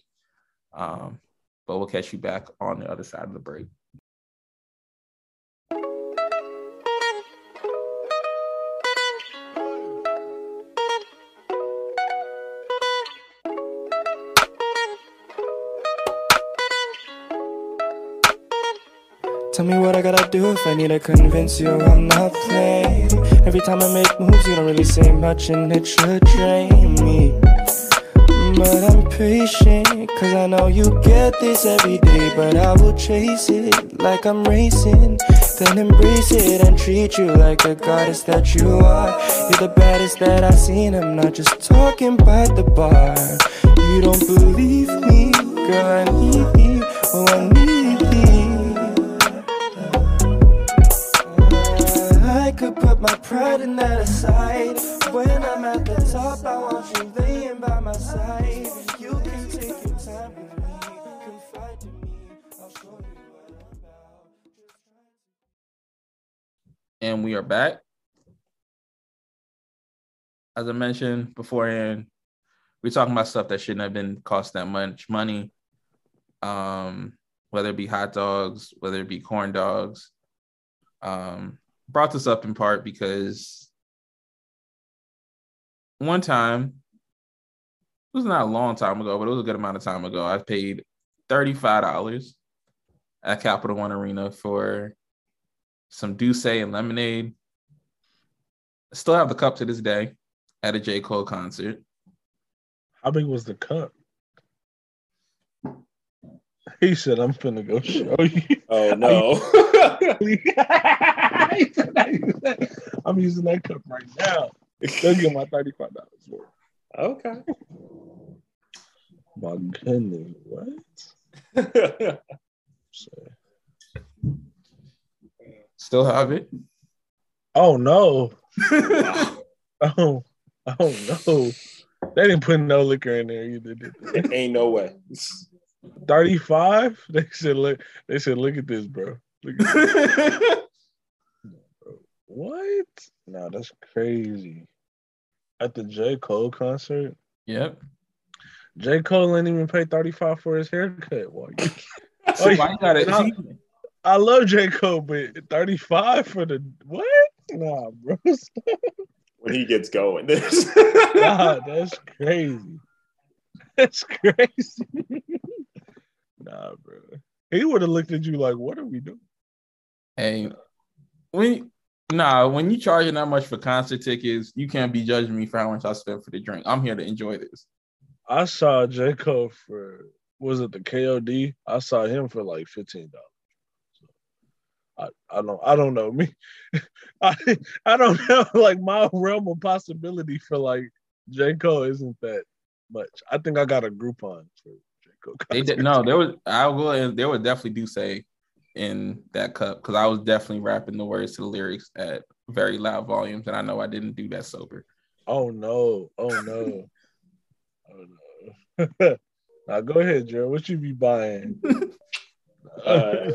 Um, but we'll catch you back on the other side of the break. Tell me what I gotta do if I need to convince you I'm not playing. Every time I make moves, you don't really say much and it should drain me. But I'm patient, cause I know you get this every day. But I will chase it like I'm racing. Then embrace it and treat you like the goddess that you are. You're the baddest that I've seen, I'm not just talking by the bar. You don't believe me, girl, I need you, oh, I need my pride in that aside. When I'm at the top, I want you laying by my side. You can take your time with me, confide to me. I'll show you what I'm about. and we are back. As I mentioned beforehand, we're talking about stuff that shouldn't have been cost that much money. Um, whether it be hot dogs, whether it be corn dogs. Um, brought this up in part because one time, it was not a long time ago, but it was a good amount of time ago. I paid $35 at Capital One Arena for some Douce and lemonade. I still have the cup to this day at a J. Cole concert. How big was the cup? He said, "I'm finna go show you." Oh no. He said, I'm using that cup right now. Go get my thirty-five dollars worth. okay. My goodness, what? Still have it. Oh no! Oh, oh no! They didn't put no liquor in there either. Did they? Ain't no way. 35 they said look they said look at this bro look at this. What? No that's crazy. At the j. Cole concert? Yep. j. Cole didn't even pay 35 for his haircut. Why you- So why gotta No. i love j. Cole but 35 for the what? Nah bro. When he gets going. This nah, that's crazy. That's crazy. Nah bro. He would have looked at you like what are we doing? Hey, when nah, when you charging that much for concert tickets, you can't be judging me for how much I spent for the drink. I'm here to enjoy this. I saw J. Cole for was it the KOD? I saw him for like fifteen dollars. I, I don't I don't know me. I I don't know like my realm of possibility for like J. Cole isn't that much. I think I got a Groupon for J. Cole. They did concert. no, there was I will and there would definitely do say in that cup because I was definitely rapping the words to the lyrics at very loud volumes, and I know I didn't do that sober. Oh no! Oh no! oh no! now go ahead, Jared. What you be buying? Uh,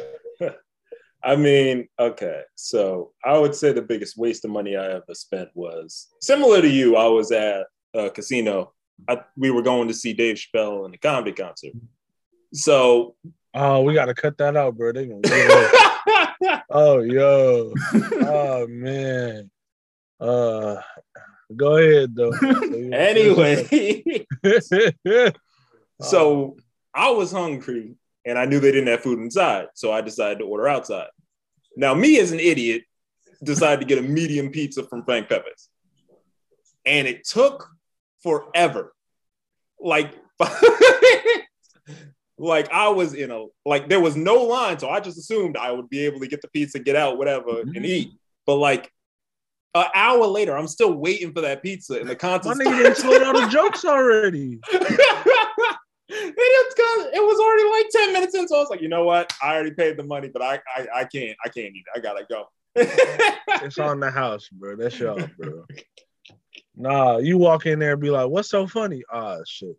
I mean, okay. So I would say the biggest waste of money I ever spent was similar to you. I was at a casino. I, we were going to see Dave Chappelle in a comedy concert. So oh, we gotta cut that out, bro. They gonna. Oh, yo. Oh, man. Uh, go ahead, though. anyway, so I was hungry and I knew they didn't have food inside. So I decided to order outside. Now, me as an idiot, decided to get a medium pizza from Frank Pepe's. And it took forever. Like, like I was in a like there was no line, so I just assumed I would be able to get the pizza, get out, whatever, and eat. But like an hour later, I'm still waiting for that pizza, and the My concert. nigga done told all the jokes already. it was already like 10 minutes in, so I was like, you know what? I already paid the money, but I I, I can't, I can't eat it. I gotta go. It's on the house, bro. That's y'all, bro. Nah, you walk in there and be like, what's so funny? Ah, shit.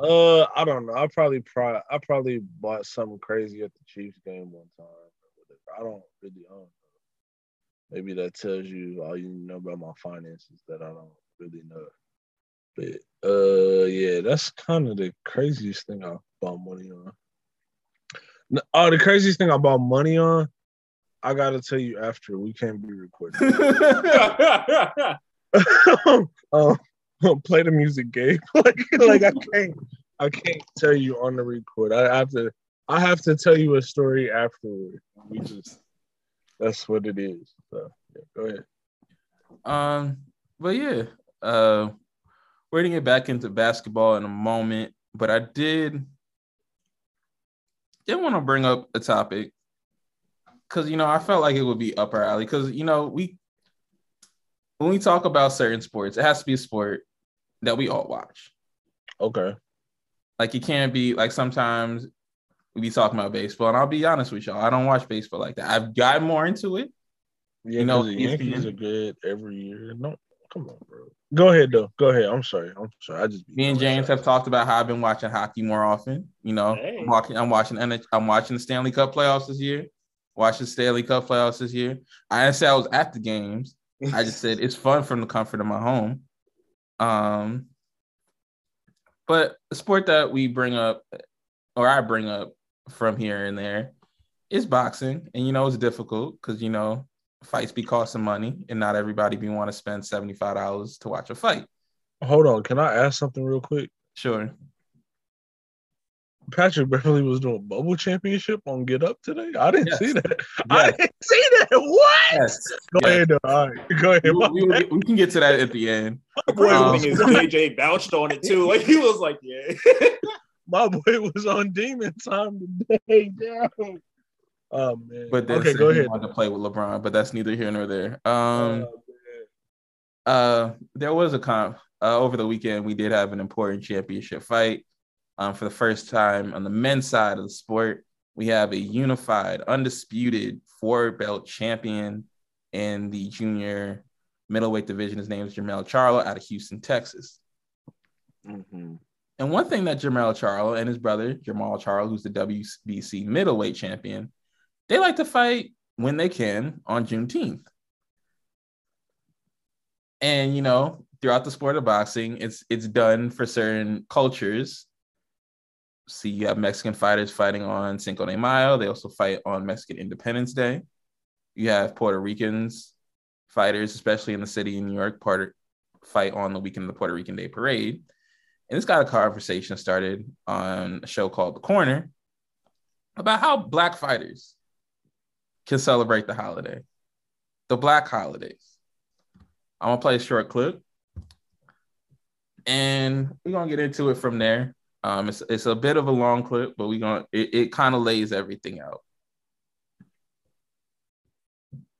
Uh, I don't know. I probably pro- I probably bought something crazy at the Chiefs game one time. I don't really own. Maybe that tells you all you know about my finances that I don't really know. But uh, yeah, that's kind of the craziest thing I bought money on. Oh, the craziest thing I bought money on, I gotta tell you after we can't be recording. um, play the music game. like, like I can't, I can't tell you on the record. I have to, I have to tell you a story afterward. We just that's what it is. So yeah, go ahead. Um, but yeah, uh, we're gonna get back into basketball in a moment. But I did did want to bring up a topic because you know I felt like it would be up our alley because you know we when we talk about certain sports, it has to be a sport that we all watch. Okay. Like it can't be like sometimes we be talking about baseball, and I'll be honest with y'all, I don't watch baseball like that. I've got more into it. Yeah, You know, the Yankees are good every year. No, come on, bro. Go ahead though. Go ahead. I'm sorry. I'm sorry. I just Me and James have talked about how I've been watching hockey more often. You know, Hey. I'm watching. I'm watching. NH I'm watching the Stanley Cup playoffs this year. Watching Stanley Cup playoffs this year. I didn't say I was at the games. I just said it's fun from the comfort of my home. Um, but the sport that we bring up, or I bring up from here and there, is boxing, and you know it's difficult because you know fights be costing money, and not everybody be want to spend seventy five dollars to watch a fight. Hold on. Can I ask something real quick? Sure. Patrick Beverley was doing bubble championship on Get Up today. I didn't Yes. see that. I didn't see that. What? Yes. Go Yes. ahead. Though. All right. Go ahead. We, My we- we can get to that at the end. My boy Um, was thing is JJ vouched on it too. Like he was like, yeah. my boy was on demon time today. Damn. Oh man. But then okay, said go he ahead. wanted to play with LeBron, but that's neither here nor there. Um, Oh, uh, there was a comp uh, over the weekend. We did have an important championship fight. Um, for the first time on the men's side of the sport, we have a unified, undisputed four belt champion in the junior middleweight division. His name is Jermell Charlo out of Houston, Texas. Mhm. And one thing that Jermell Charlo and his brother Jermall Charlo, who's the WBC middleweight champion, they like to fight when they can on Juneteenth. And you know, throughout the sport of boxing, it's it's done for certain cultures. See, you have Mexican fighters fighting on Cinco de Mayo. They also fight on Mexican Independence Day. You have Puerto Ricans fighters, especially in the city of New York, part fight on the weekend of the Puerto Rican Day Parade. And it's got a conversation started on a show called The Corner about how Black fighters can celebrate the holiday, the Black holidays. I'm gonna play a short clip, and we're gonna get into it from there. Um, it's it's a bit of a long clip, but we're gonna it, it kind of lays everything out.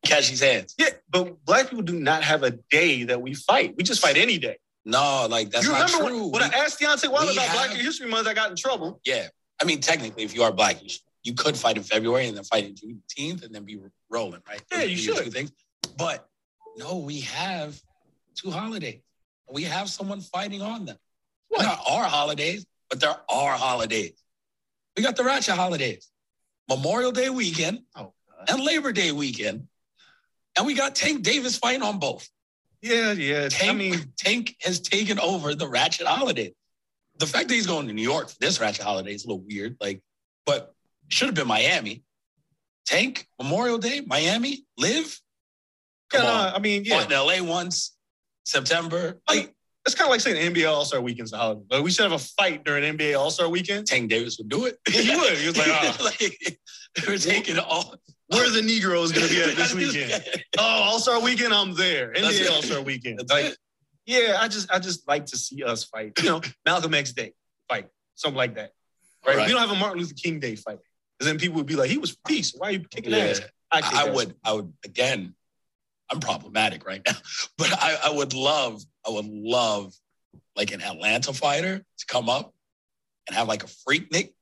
catch these hands. Yeah, but black people do not have a day that we fight. We just fight any day. No, like that's you not remember true. when, when I asked Deontay Wilder we about Black History Month, I got in trouble. yeah, I mean, technically, if you are black, you, should- you could fight in February and then fight in Juneteenth and then be rolling, right? Yeah, Those you would be your should. Two things. But no, we have two holidays. We have someone fighting on them. What are not our holidays, but there are holidays. We got the Ratchet holidays, Memorial Day weekend Oh, and Labor Day weekend, and we got Tank Davis fighting on both. Yeah, yeah. Tank, I mean, Tank has taken over the Ratchet holiday. The fact that he's going to New York for this Ratchet holiday is a little weird. Like, but should have been Miami. Tank, Memorial Day, Miami, live. yeah, Come no, on. I mean, yeah. Fought in LA once, September. Like, it's kind of like saying the NBA All Star Weekend's a holiday. Like, we should have a fight during NBA All Star Weekend. Tank Davis would do it. He would. He was like, ah. like, we're taking all. Where are the Negroes going to be at this weekend? Oh, All Star Weekend, I'm there. NBA. All Star Weekend. Like, it. yeah, I just, I just like to see us fight. You know, Malcolm X Day fight, something like that. Right? Right. We don't have a Martin Luther King Day fight. And then people would be like, he was peace. Why are you kicking Yeah. ass? I, I would, I would again. I'm problematic right now, but I, I would love, I would love, like an Atlanta fighter to come up and have like a Freaknik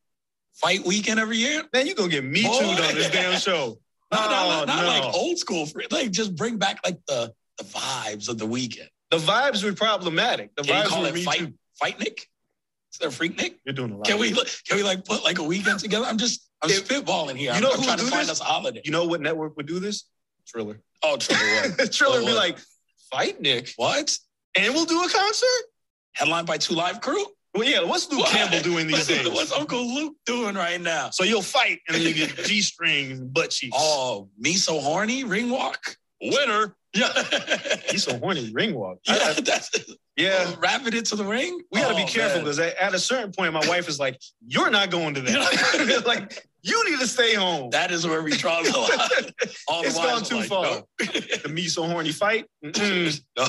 fight weekend every year. Man, you gonna get me Boy. chewed on this damn show. Not, not, Oh, not no. like old school, freak, like just bring back like the the vibes of the weekend. The vibes were problematic. The Can you vibes call were it fight too. fight Nick? Is there Freaknik? You're doing a lot. Can we can we like put like a weekend together? I'm just I'm If- spitballing here. you I'm, know I'm trying to find this? us a holiday. You know what network would do this? Triller. Oh, Triller? Triller would be oh, like, fight Nick, what? And we'll do a concert. Headlined by Two Live Crew? Well, yeah. What's Luke What? Campbell doing these What's- days? What's Uncle Luke doing right now? So you'll fight, and then you get g strings and butt cheeks. Oh, me so horny, ring walk. winner! Yeah, He's so horny. Ring walk. yeah, I- I- that's yeah. Oh, wrapping it to the ring. We got to Oh, be careful because at a certain point, my wife is like, "You're not going to that. like, you need to stay home." that is where we draw the line. All the It's gone too like, far. no. the me so horny fight. No.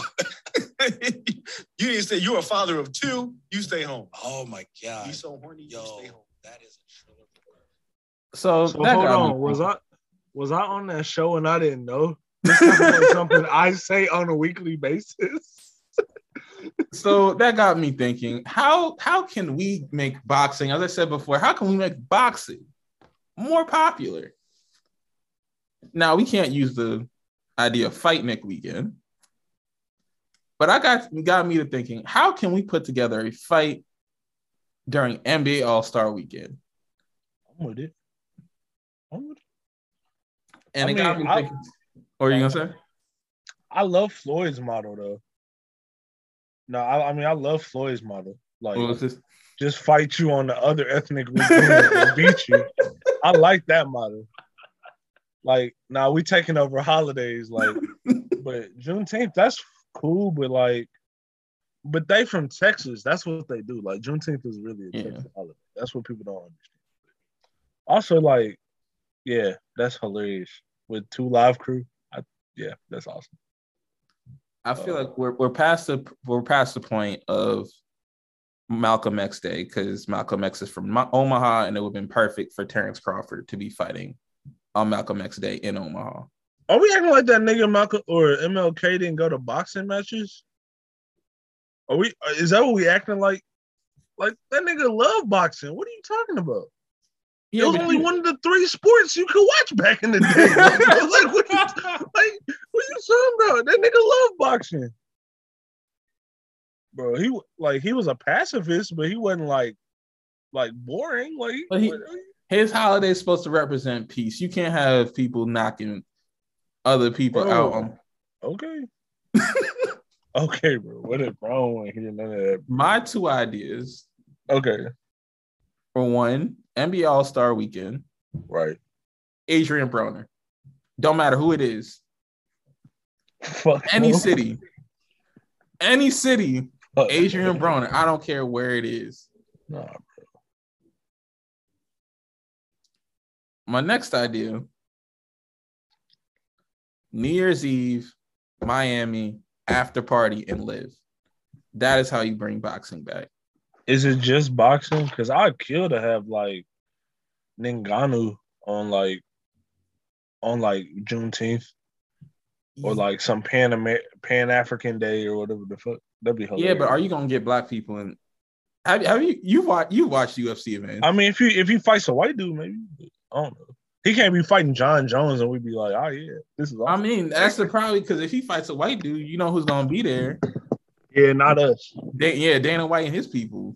you didn't say you're a father of two. You stay home. Oh my god, You so horny. You yo, stay home. that is a true. So, So that hold got me on, was. I was I on that show and I didn't know? This is like something I say on a weekly basis. so that got me thinking how how can we make boxing as i said before how can we make boxing more popular now we can't use the idea of fight nick weekend but i got got me to thinking how can we put together a fight during nba all-star weekend I'm with it. I'm with it. and I it got me I- thinking what are you gonna say I love Floyd's model though. No, I, I mean I love Floyd's model. Like what was this just fight you on the other ethnic weekend and beat you. I like that model. Like now we taking over holidays, like but Juneteenth, that's cool, but like but they from Texas. That's what they do. Like Juneteenth is really a Yeah. Texas holiday. That's what people don't understand. Also, like, yeah, that's hilarious. With two live crew. I, yeah, that's awesome. I feel Uh, like we're we're past the we're past the point of Malcolm X Day because Malcolm X is from Omaha, and it would have been perfect for Terrence Crawford to be fighting on Malcolm X Day in Omaha. Are we acting like that nigga Malcolm or MLK didn't go to boxing matches? Are we? Uh, is that what we acting like? Like that nigga love boxing. What are you talking about? it was only one of the three sports you could watch back in the day. like, what you, like, what you talking about? That nigga love boxing, bro. He like he was a pacifist, but he wasn't like like boring. Like, But he- His holiday is supposed to represent peace. You can't have people knocking other people Bro. out. On okay, okay, bro. What if bro? I don't want to hear none of that. my two ideas Okay, for one, NBA All Star Weekend, right. Adrian Broner. Don't matter who it is, Fuck any city, any city, Fuck Adrian. Broner. I don't care where it is. Nah, bro. My next idea New Year's Eve, Miami, after party, and live. That is how you bring boxing back. Is it just boxing? Because I'd kill to have like Ngannou on like on like Juneteenth or like some Pan Amer- Pan African Day or whatever the fuck. That'd be hilarious. yeah, but are you gonna get black people in? Have, have you you watch you watched UFC events? I mean, if he if he fights a white dude, maybe I don't know. He can't be fighting Jon Jones and we'd be like, oh yeah, this is I mean, that's the problem because if he fights a white dude, you know who's gonna be there. yeah, not us. Da- yeah, Dana White and his people.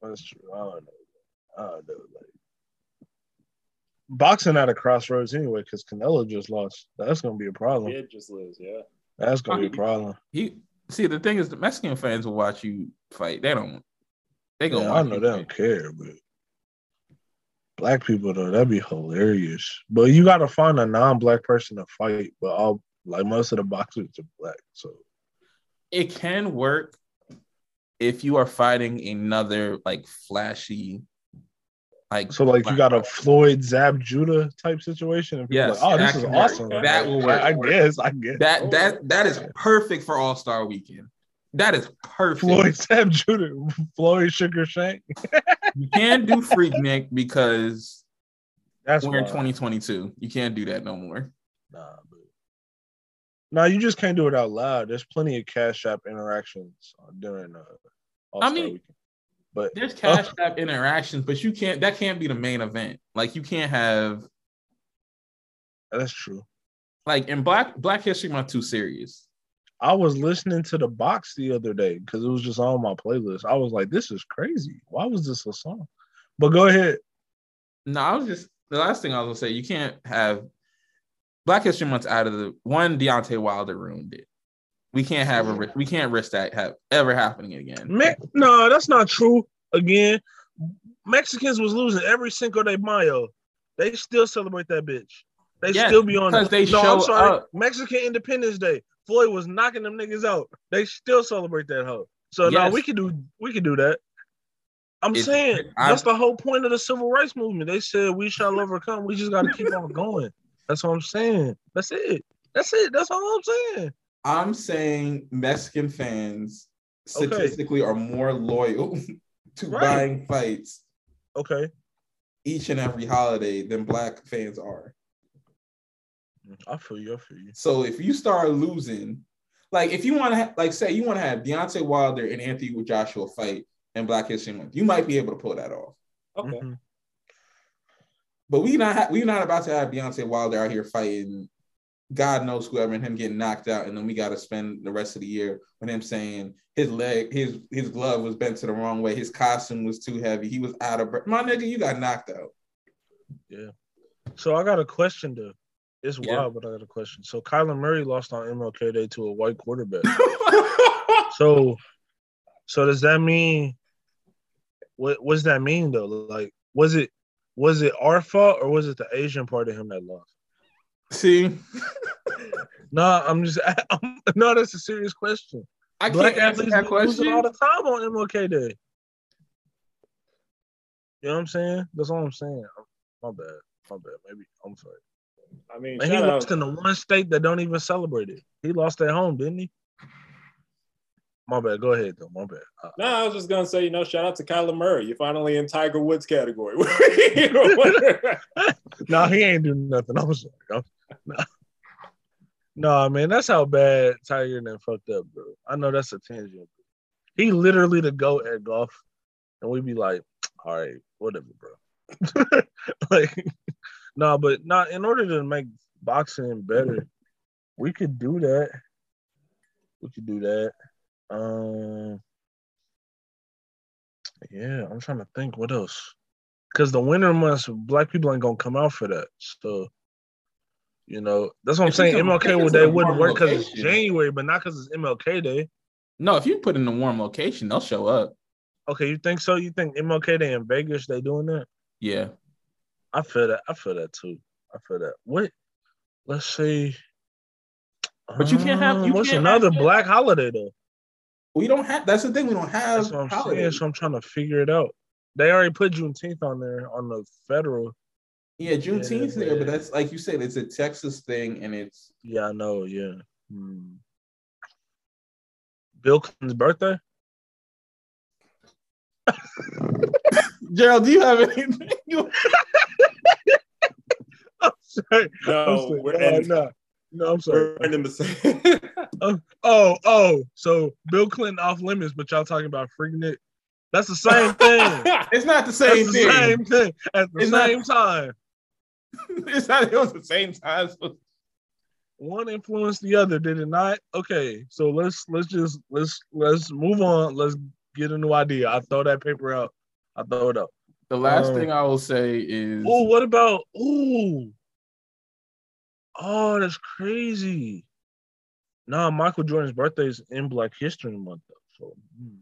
That's true. I don't know. I don't know. Like boxing at a crossroads anyway, because Canelo just lost. That's gonna be a problem. Kid just lives, yeah. That's gonna be a problem. He see the thing is the Mexican fans will watch you fight. They don't. They gonna. Yeah, I know they fight. don't care, but black people though, that'd be hilarious. But you gotta find a non-black person to fight. But all like most of the boxers are black, so it can work if you are fighting another like flashy, like so like you got a Floyd Zab Judah type situation. And people Yes, like, oh, this is work. awesome. That will work. I, I guess. I guess that that oh. that is perfect for All Star Weekend. That is perfect. Floyd Zab Judah, Floyd Sugar Shane. You can't do Freaknik because That's we're in 2022. You can't do that no more. Nah, but no, you just can't do it out loud. There's plenty of Cash App interactions during uh, All-Star mean, weekend. But There's Cash App interactions, but you can't. That can't be the main event. Like you can't have that's true. like in Black Black History Month too serious. I was listening to the box the other day because it was just on my playlist. I was like, this is crazy. Why was this a song? But go ahead. No, I was just the last thing I was gonna say. You can't have Black History Month out of the one. Deontay Wilder ruined it. We can't have a we can't risk that have ever happening again. Me- no, that's not true. Again, Mexicans was losing every Cinco de Mayo. They still celebrate that bitch. They Yes, still be on because it. they no, show I'm sorry. up. Mexican Independence Day. Floyd was knocking them niggas out. They still celebrate that hoe. So now we can do we can do that. I'm It's- saying I- that's the whole point of the civil rights movement. They said we shall overcome. We just got to keep on going. That's what I'm saying. That's it. That's it. That's all I'm saying. I'm saying Mexican fans Okay. statistically are more loyal to Right. buying fights Okay. each and every holiday than black fans are. I feel you. I feel you. So if you start losing, like if you want to, ha- like say you want to have Deontay Wilder and Anthony with Joshua fight in Black History Month, you might be able to pull that off. Okay. Mhm. But we not ha- we not about to have Deontay Wilder out here fighting. God knows whoever and him getting knocked out, and then we got to spend the rest of the year with him saying his leg, his his glove was bent to the wrong way, his costume was too heavy, he was out of breath. My nigga, you got knocked out. Yeah. So I got a question though. It's Yeah. wild, but I got a question. So Kyler Murray lost on MLK Day to a white quarterback. so, so does that mean? What What does that mean though? Like, was it was it our fault or was it the Asian part of him that lost? See, No, I'm just I'm, no. That's a serious question. I Black can't answer that question. all the time on MLK Day. You know what I'm saying? That's all I'm saying. My bad. My bad. Maybe I'm sorry. I mean, And he lost out, in the one state that don't even celebrate it. He lost at home, didn't he? My bad. Go ahead though. My bad. Uh, no, I was just gonna say, you know, shout out to Kyler Murray. You're finally in Tiger Woods category. You know what? no, he ain't doing nothing. I'm sorry. I'm, nah. Man, that's how bad Tiger and them fucked up, bro. I know that's a tangent. He literally the goat at golf, and we'd be like, all right, whatever, bro. like, no, but not in order to make boxing better, we could do that. We could do that. Um, yeah, I'm trying to think what else. Because the winter months, black people ain't gonna come out for that. So, you know, that's what I'm saying. MLK would they wouldn't work because it's. January, but not because it's MLK Day. No, if you put in a warm location, they'll show up. Okay, you think so? You think MLK Day in Vegas they doing that? Yeah. I feel that. I feel that too. I feel that. What? Let's see. But you can't have- you Um, what's can't another have- black holiday though? We don't have that's the thing, we don't have That's what I'm saying. So I'm trying to figure it out. They already put Juneteenth on there on the federal. Yeah, Juneteenth's there, Yeah. but that's like you said, it's a Texas thing and it's Yeah, I know. Yeah. Hmm. Bill Clinton's birthday. Gerald, do you have anything? You- I'm sorry. I'm No, sorry. we're no, in, no, no, I'm sorry. we're in the same. Oh, oh, so Bill Clinton off limits, but y'all talking about freaking it. That's the same thing. it's not the That's same the thing. same thing at the It's not- same time. it's not it was the same time. So One influenced the other, did it not? Okay, so let's let's just let's let's move on. Let's get a new idea. I throw that paper out. I throw it up. the last Um, thing I will say is Oh, what about ooh? Oh, that's crazy. Nah, Michael Jordan's birthday is in Black History Month though. So hmm.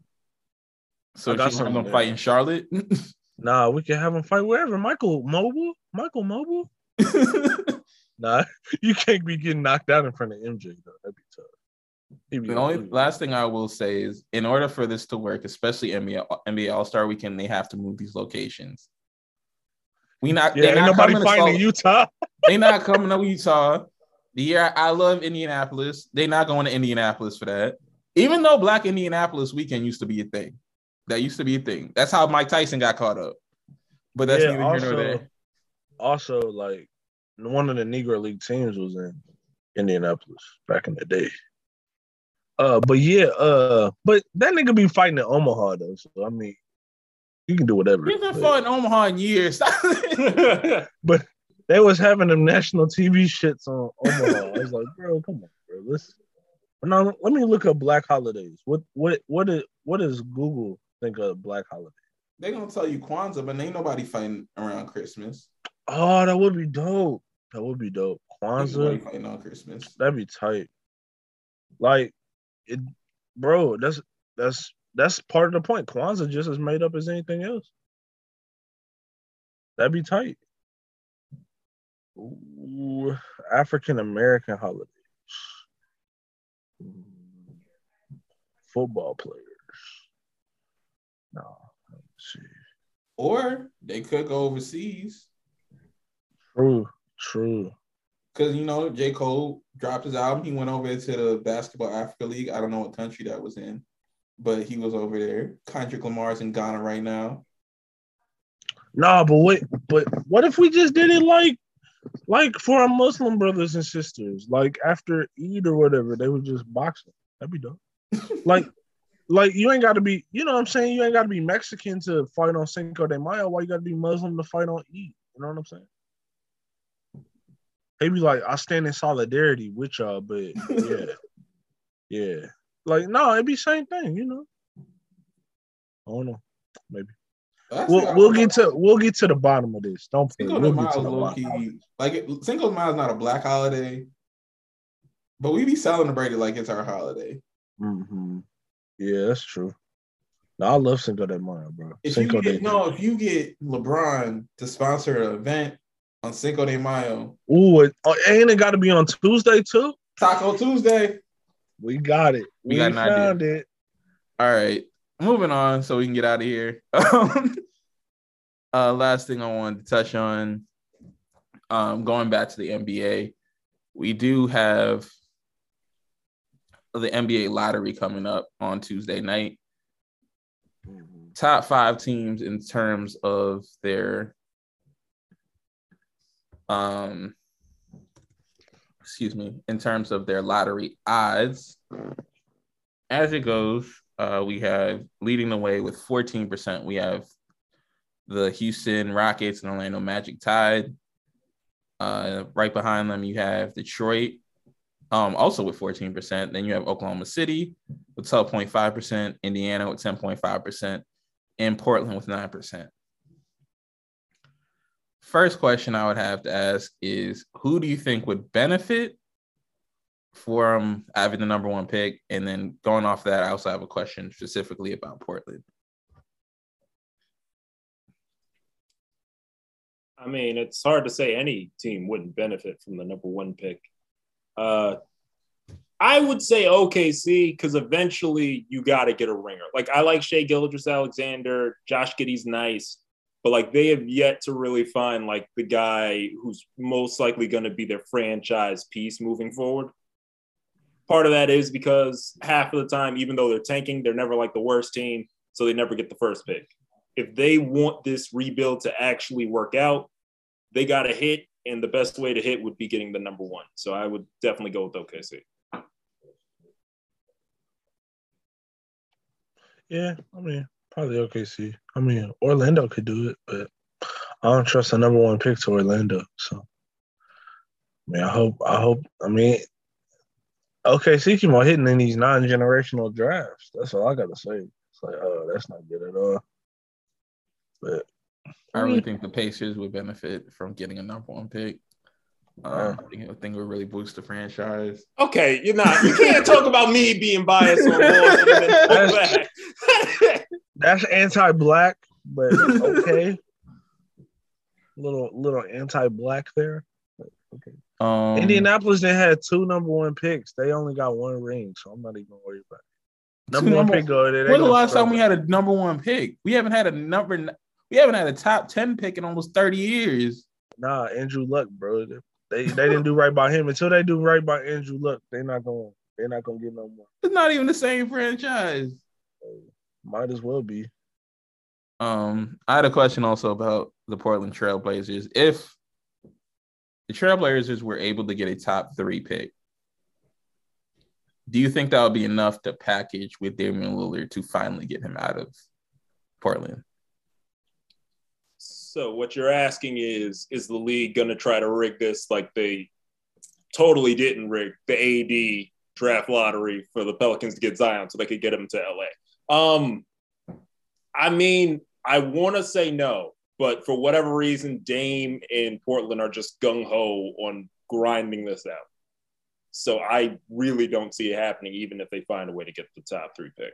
so I got have something them fight in Charlotte. nah, we can have him fight wherever. Michael Mobile? Michael Mobile? Nah, you can't be getting knocked out in front of MJ though. That'd be tough. Be- The only last thing I will say is, in order for this to work, especially NBA NBA All Star Weekend, they have to move these locations. We not, yeah, they ain't not nobody fighting Utah. They not coming to Utah. The year I love Indianapolis, they not going to Indianapolis for that. Even though Black Indianapolis Weekend used to be a thing, that used to be a thing. That's how Mike Tyson got caught up. But that's Yeah, neither here nor also- there. Also, like one of the Negro League teams was in Indianapolis back in the day. Uh, but yeah, uh, but that nigga be fighting in Omaha though. So I mean, you can do whatever. But- fought in Omaha in years. But they was having them national TV shits on Omaha. I was like, bro, come on, bro. Let's now let me look up black holidays. What what what is what does Google think of black holiday? they gonna tell you Kwanzaa, but ain't nobody fighting around Christmas. Oh, that would be dope. That would be dope. Ain't Kwanzaa, fighting on Christmas. that'd be tight. Like it, bro. That's that's that's part of the point. Kwanzaa just as made up as anything else. That'd be tight. African American holidays. Football players. No, let's see. Or they could go overseas. True, true. Cause you know, J. Cole dropped his album. He went over to the Basketball Africa League. I don't know what country that was in, but he was over there. Kendrick Lamar's in Ghana right now. Nah, but wait, but what if we just did it like, like for our Muslim brothers and sisters, like after Eid or whatever, they would just boxing. That'd be dope. like, like you ain't got to be, you know what I'm saying? You ain't got to be Mexican to fight on Cinco de Mayo. Why you got to be Muslim to fight on Eid? You know what I'm saying? They be like, I stand in solidarity with y'all, but yeah, yeah. Like, no, it'd be same thing, you know. I don't know, maybe. We'll, we'll get to we'll get to the bottom of this. Don't play. Cinco We'll Mayo get to the low bottom. key. Like it, Cinco de Mayo is not a black holiday, but we be celebrating like it's our holiday. Mm-hmm. Yeah, that's true. No, I love Cinco de Mayo, bro. If Cinco you get de no, if you get LeBron to sponsor an event on Cinco de Mayo, Ooh, it, oh, ain't it got to be on Tuesday too? Taco Tuesday. We got it. We We, got an idea. found it. All right, moving on so we can get out of here. uh, last thing I wanted to touch on, um, going back to the NBA, we do have the NBA lottery coming up on Tuesday night. Top five teams in terms of their um excuse me, in terms of their lottery odds. As it goes, uh, we have leading the way with 14%. We have the Houston Rockets and Orlando Magic tied. Uh, right behind them, you have Detroit, um, also with 14%. Then you have Oklahoma City with 12.5%, Indiana with 10.5%, and Portland with 9%. First question I would have to ask is who do you think would benefit from having the number one pick? And then going off that, I also have a question specifically about Portland. I mean, it's hard to say any team wouldn't benefit from the number one pick. Uh, I would say OKC because eventually you got to get a ringer. Like I like Shai Gilgeous-Alexander, Josh Giddey's nice, but like they have yet to really find like the guy who's most likely going to be their franchise piece moving forward. Part of that is because half of the time, even though they're tanking, they're never like the worst team, so they never get the first pick. If they want this rebuild to actually work out, they got to hit, and the best way to hit would be getting the number one. So I would definitely go with OKC. Yeah, I mean, probably OKC. I mean, Orlando could do it, but I don't trust the number one pick to Orlando. So, I mean, I hope, I hope, I mean, OKC keep on hitting in these non-generational drafts. That's all I got to say. It's like, oh, that's not good at all. But I really think the Pacers would benefit from getting a number one pick. Um, I think I think would really boost the franchise. Okay, you're not. You can't talk about me being biased on Boston and then go back. that's anti-black, but okay. little little anti-black there. But okay. Um, Indianapolis they had two number one picks. They only got one ring, so I'm not even worried about it. Number one number- pick go there. they When's the last time we had a number one pick? We haven't had a number. We haven't had a top ten pick in almost thirty years. Nah, Andrew Luck, bro. They they didn't do right by him. Until they do right by Andrew Luck, they're not going. They're not gonna get no more. It's not even the same franchise. Might as well be. Um, I had a question also about the Portland Trailblazers. If the Trailblazers were able to get a top three pick, do you think that would be enough to package with Damian Lillard to finally get him out of Portland? So what you're asking is, is the league going to try to rig this like they totally didn't rig the AD draft lottery for the Pelicans to get Zion so they could get him to LA? Um, I mean, I want to say no, but for whatever reason, Dame and Portland are just gung ho on grinding this out. So I really don't see it happening, even if they find a way to get the top three pick.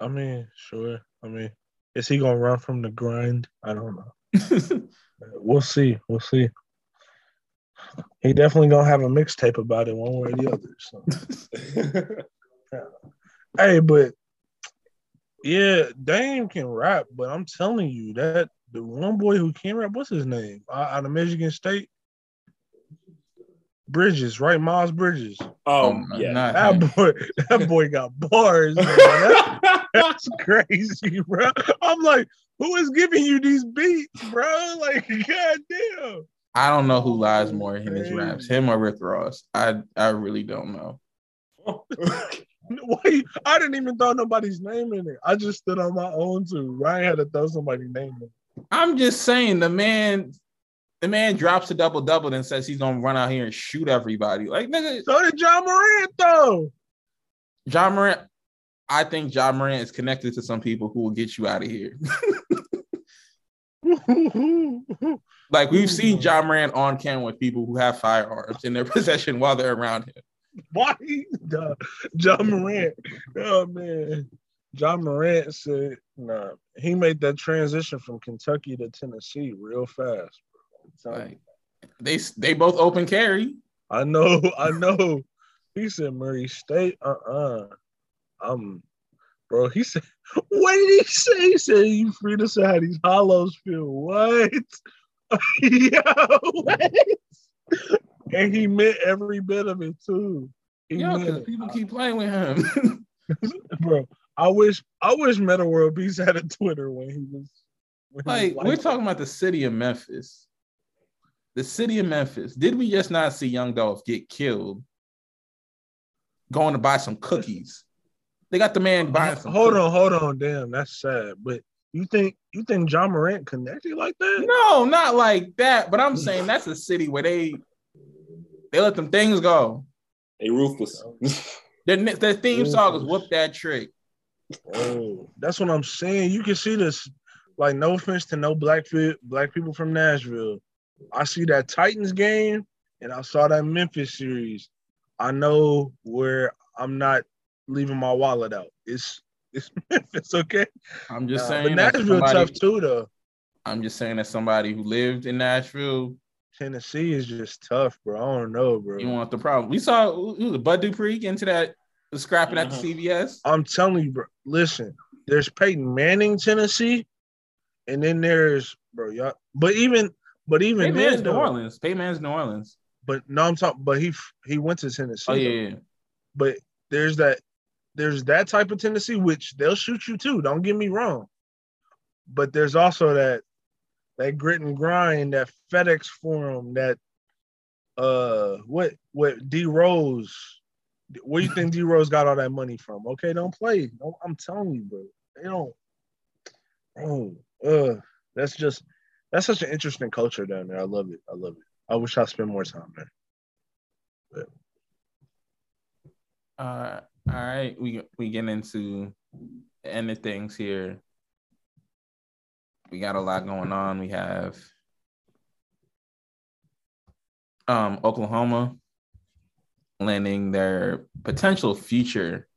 I mean, sure. I mean, Is he gonna run from the grind? I don't know. We'll see. We'll see. He definitely gonna have a mixtape about it one way or the other. So. Hey, but yeah, Dame can rap, but I'm telling you that the one boy who can rap, what's his name? Uh, out of Michigan State, Bridges, right? Miles Bridges. um, yeah. That him. boy, that boy got bars. That- that's crazy, bro. I'm like, who is giving you these beats, bro? Like, goddamn. I don't know who lies more in his raps, him or Rick Ross. I I really don't know. Why? I didn't even throw nobody's name in it. I just stood on my own too. Ryan had to throw somebody's name in. I'm just saying the man, the man drops a double double and says he's gonna run out here and shoot everybody. Like nigga, So did Ja Morant though. Ja Morant. I think Ja Morant is connected to some people who will get you out of here. like we've seen Ja Morant on camera with people who have firearms in their possession while they're around him. Why? Duh. Ja Morant. Oh man. Ja Morant said, nah, he made that transition from Kentucky to Tennessee real fast. Bro. I'm telling you. Like they they both open carry. I know, I know. He said Murray State. Uh-uh. I'm bro. He said, what did he say? He said you free to say how these hollows feel. What? Yo. And he meant every bit of it too. He Yo, because people keep playing with him. bro. I wish I wish Metta World Beast had a Twitter when he was when he like was we're talking about the city of Memphis. The city of Memphis. Did we just not see Young Dolph get killed going to buy some cookies? They got the man buying some. Hold cookies. on, hold on, damn, that's sad. But you think you think Ja Morant connected like that? No, not like that. But I'm saying that's a city where they they let them things go. They ruthless. Their, their theme song is "Whoop That Trick." Oh, that's what I'm saying. You can see this. Like, no offense to no black fi- black people from Nashville. I see that Titans game and I saw that Memphis series. I know where I'm not leaving my wallet out. It's it's Memphis, okay? I'm just Uh, saying. but that Nashville somebody- tough too, though. I'm just saying that somebody who lived in Nashville, Tennessee is just tough, bro. I don't know, bro. you want the problem. We saw who who was it, Bud Dupree get into that scrapping at the CVS. I'm telling you, bro. Listen, there's Peyton Manning, Tennessee, and then there's bro, y'all. But even, but even Peyton Man's then, New though, Orleans. Peyton Man's New Orleans. But no, I'm talking. But he he went to Tennessee. Oh yeah, yeah. But there's that there's that type of tendency which they'll shoot you too. Don't get me wrong. But there's also that that grit and grind, that FedEx forum, that uh what what D Rose. Where do you think D Rose got all that money from? Okay, don't play. Don't, I'm telling you, bro. They don't. Oh, uh, that's just that's such an interesting culture down there. I love it. I love it. I wish I spent more time there. Uh, all right, we we get into the end of things here. We got a lot going on. We have um, Oklahoma landing their potential future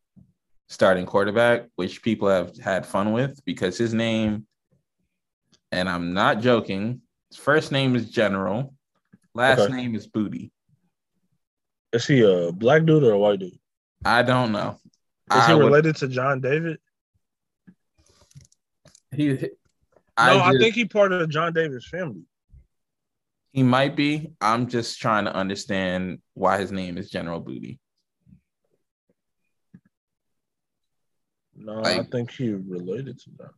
starting quarterback, which people have had fun with because his name, and I'm not joking, his first name is General, last Okay. name is Booty. Is he a black dude or a white dude? I don't know. Is he I would- related to John David? He, No, I, I, think he part of the John Davis family. he might be. I'm just trying to understand why his name is General Booty. No, I think he related to John.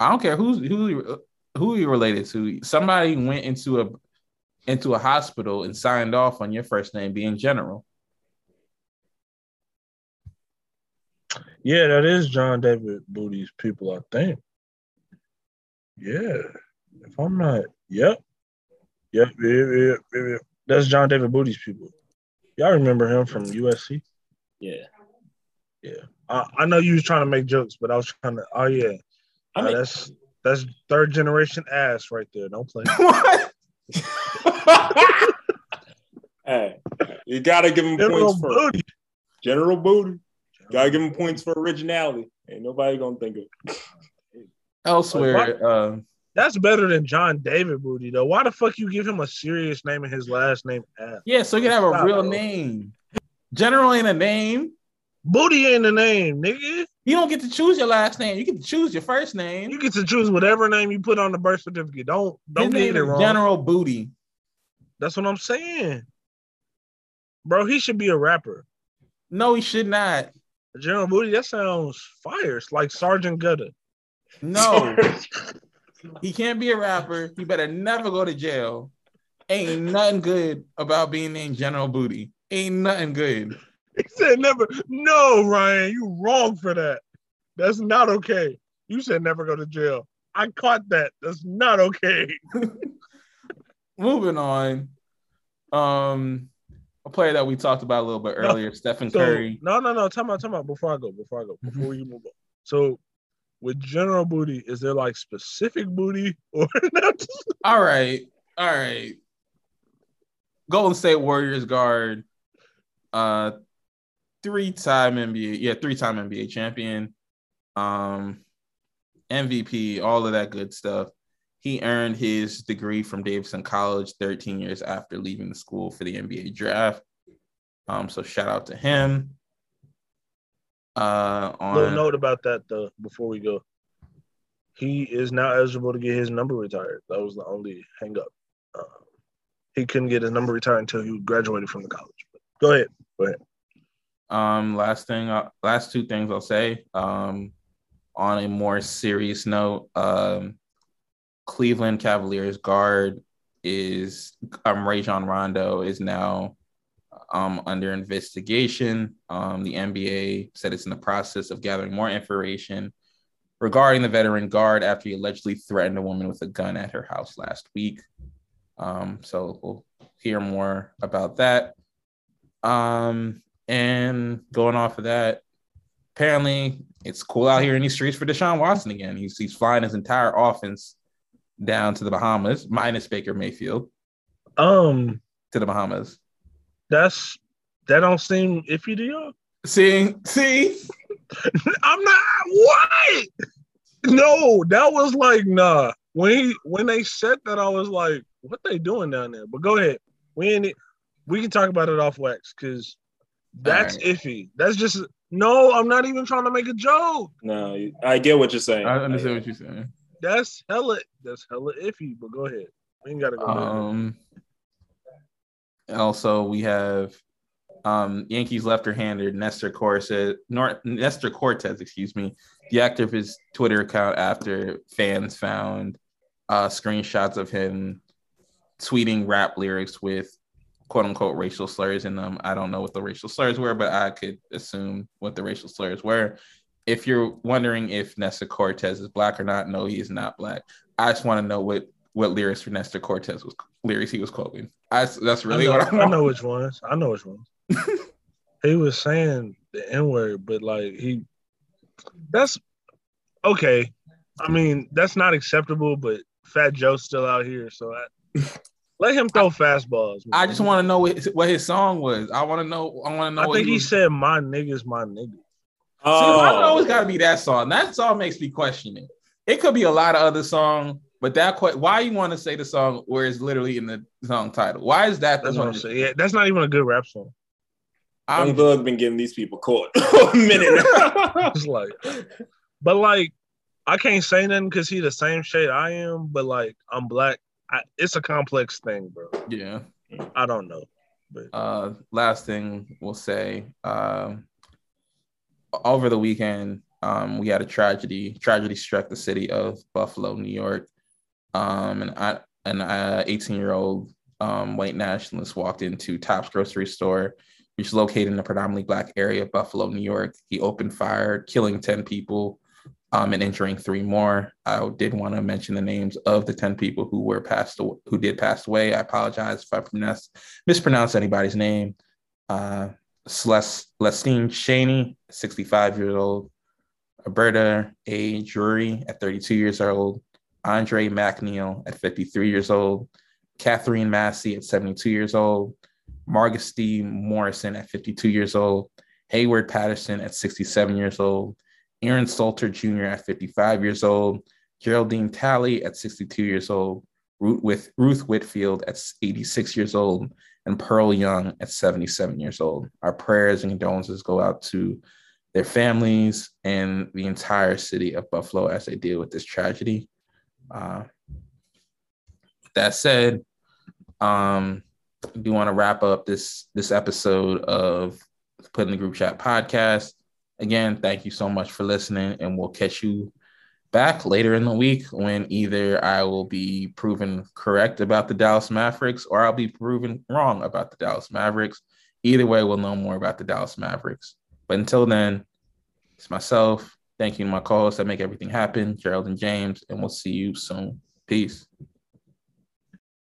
I don't care who's who who you related to. Somebody went into a into a hospital and signed off on your first name being General. Yeah, that is John David Booty's people, I think. Yeah, if I'm not, yep, yep, yep, yep, yep, yep. That's John David Booty's people. Y'all remember him from USC? Yeah. Yeah, I, I know you was trying to make jokes, but I was trying to. Oh yeah, I Uh, mean, that's that's third generation ass right there. Don't play. what? hey, you gotta give him General points for Booty. General Booty. Gotta give him points for originality. Ain't nobody gonna think of it. Elsewhere, uh, That's better than John David Booty though. Why the fuck you give him a serious name and his last name F? yeah, so you can have a Stop, real bro. name. General ain't a name. Booty ain't a name, nigga. You don't get to choose your last name. You get to choose your first name. You get to choose whatever name you put on the birth certificate. Don't don't His get it wrong. General Booty. That's what I'm saying. Bro, he should be a rapper. No, he should not. General Booty, that sounds fire. It's like Sergeant Gutter. No, he can't be a rapper. He better never go to jail. Ain't nothing good about being named General Booty. Ain't nothing good. He said never. No, Ryan, you wrong for that. That's not okay. You said never go to jail. I caught that. That's not okay. Moving on. Um, a player that we talked about a little bit No. earlier, Stephen So Curry. no, no, no. Time out, time out. Before I go, before I go, before you move on. So with general booty, is there like specific booty or not? All right, all right. Golden State Warriors guard, uh, three-time NBA, yeah, three-time NBA champion, um, MVP, all of that good stuff. He earned his degree from Davidson College 13 years after leaving the school for the NBA draft. Um, so shout out to him. Uh, Little note about that though. Before we go, he is now eligible to get his number retired. That was the only hang up. Um, he couldn't get his number retired until he graduated from the college. But go ahead. Go ahead. Um, last thing, uh, last two things I'll say. Um, on a more serious note, um, Cleveland Cavaliers guard is um Rajon Rondo is now um under investigation. Um, the NBA said it's in the process of gathering more information regarding the veteran guard after he allegedly threatened a woman with a gun at her house last week. Um, so we'll hear more about that. Um, and going off of that, apparently it's cool out here in these streets for Deshaun Watson again. He's he's flying his entire offense down to the Bahamas, minus Baker Mayfield Um, to the Bahamas. that's that don't seem iffy to y'all. See, see, I'm not what? No, that was like nah. When he when they said that, I was like, what they doing down there? But go ahead. We ain't we can talk about it off wax because that's All iffy. That's just no, I'm not even trying to make a joke. No, I get what you're saying. I understand what you're saying. That's hella that's hella iffy, but go ahead. We ain't gotta go. Um, also, we have um, Yankees left-hander Nestor Cortes, Nor- Nestor Cortes, excuse me, the deactivated his Twitter account after fans found uh, screenshots of him tweeting rap lyrics with quote unquote racial slurs in them. I don't know what the racial slurs were, but I could assume what the racial slurs were. If you're wondering if Nestor Cortes is black or not, no, he is not black. I just want to know what what lyrics for Nestor Cortes was lyrics he was quoting. I, that's really I know, what I I know which ones. I know which ones. he was saying the N word, but like he that's okay. I mean, that's not acceptable, but Fat Joe's still out here, so I, let him throw fastballs. I just want to know what his, what his song was. I want to know. I want to know. I think he was- said my niggas, my nigga. See, I know Oh, it's got to be that song. That song makes me question it. It could be a lot of other song, but that que- why you want to say the song where it's literally in the song title? Why is that? the That's what I'm saying. Yeah, that's not even a good rap song. I'm, Thug been getting these people caught a minute now. It's like, but like, I can't say nothing because he the same shade I am, but like I'm black. I, it's a complex thing, bro. yeah. I don't know. But Uh, last thing we'll say. Um, over the weekend, um, we had a tragedy. Tragedy struck the city of Buffalo, New York. Um, and I, an uh, 18 year old um, white nationalist walked into Tops grocery store, which is located in a predominantly black area of Buffalo, New York. He opened fire, killing 10 people um, and injuring three more. I did want to mention the names of the 10 people who were passed, who did pass away. I apologize if I pronounce, mispronounce anybody's name. Uh, Celestine Chaney, 65 years old. Alberta A. Drury at 32 years old. Andre Mackniel at 53 years old. Katherine Massey at 72 years old. Margus D. Morrison at 52 years old. Heyward Patterson at 67 years old. Aaron Salter Jr. at 55 years old. Geraldine Talley at 62 years old, Ruth, Whitfield at 86 years old, and Pearl Young at 77 years old. Our prayers and condolences go out to their families and the entire city of Buffalo as they deal with this tragedy. Uh, that said, um, I do want to wrap up this this episode of Put in the Group Chat podcast. Again, thank you so much for listening, and we'll catch you back later in the week when either I will be proven correct about the Dallas Mavericks or I'll be proven wrong about the Dallas Mavericks. Either way, we'll know more about the Dallas Mavericks. But until then, it's myself. Thank you to my co-hosts that make everything happen, Gerald and James, and we'll see you soon. Peace.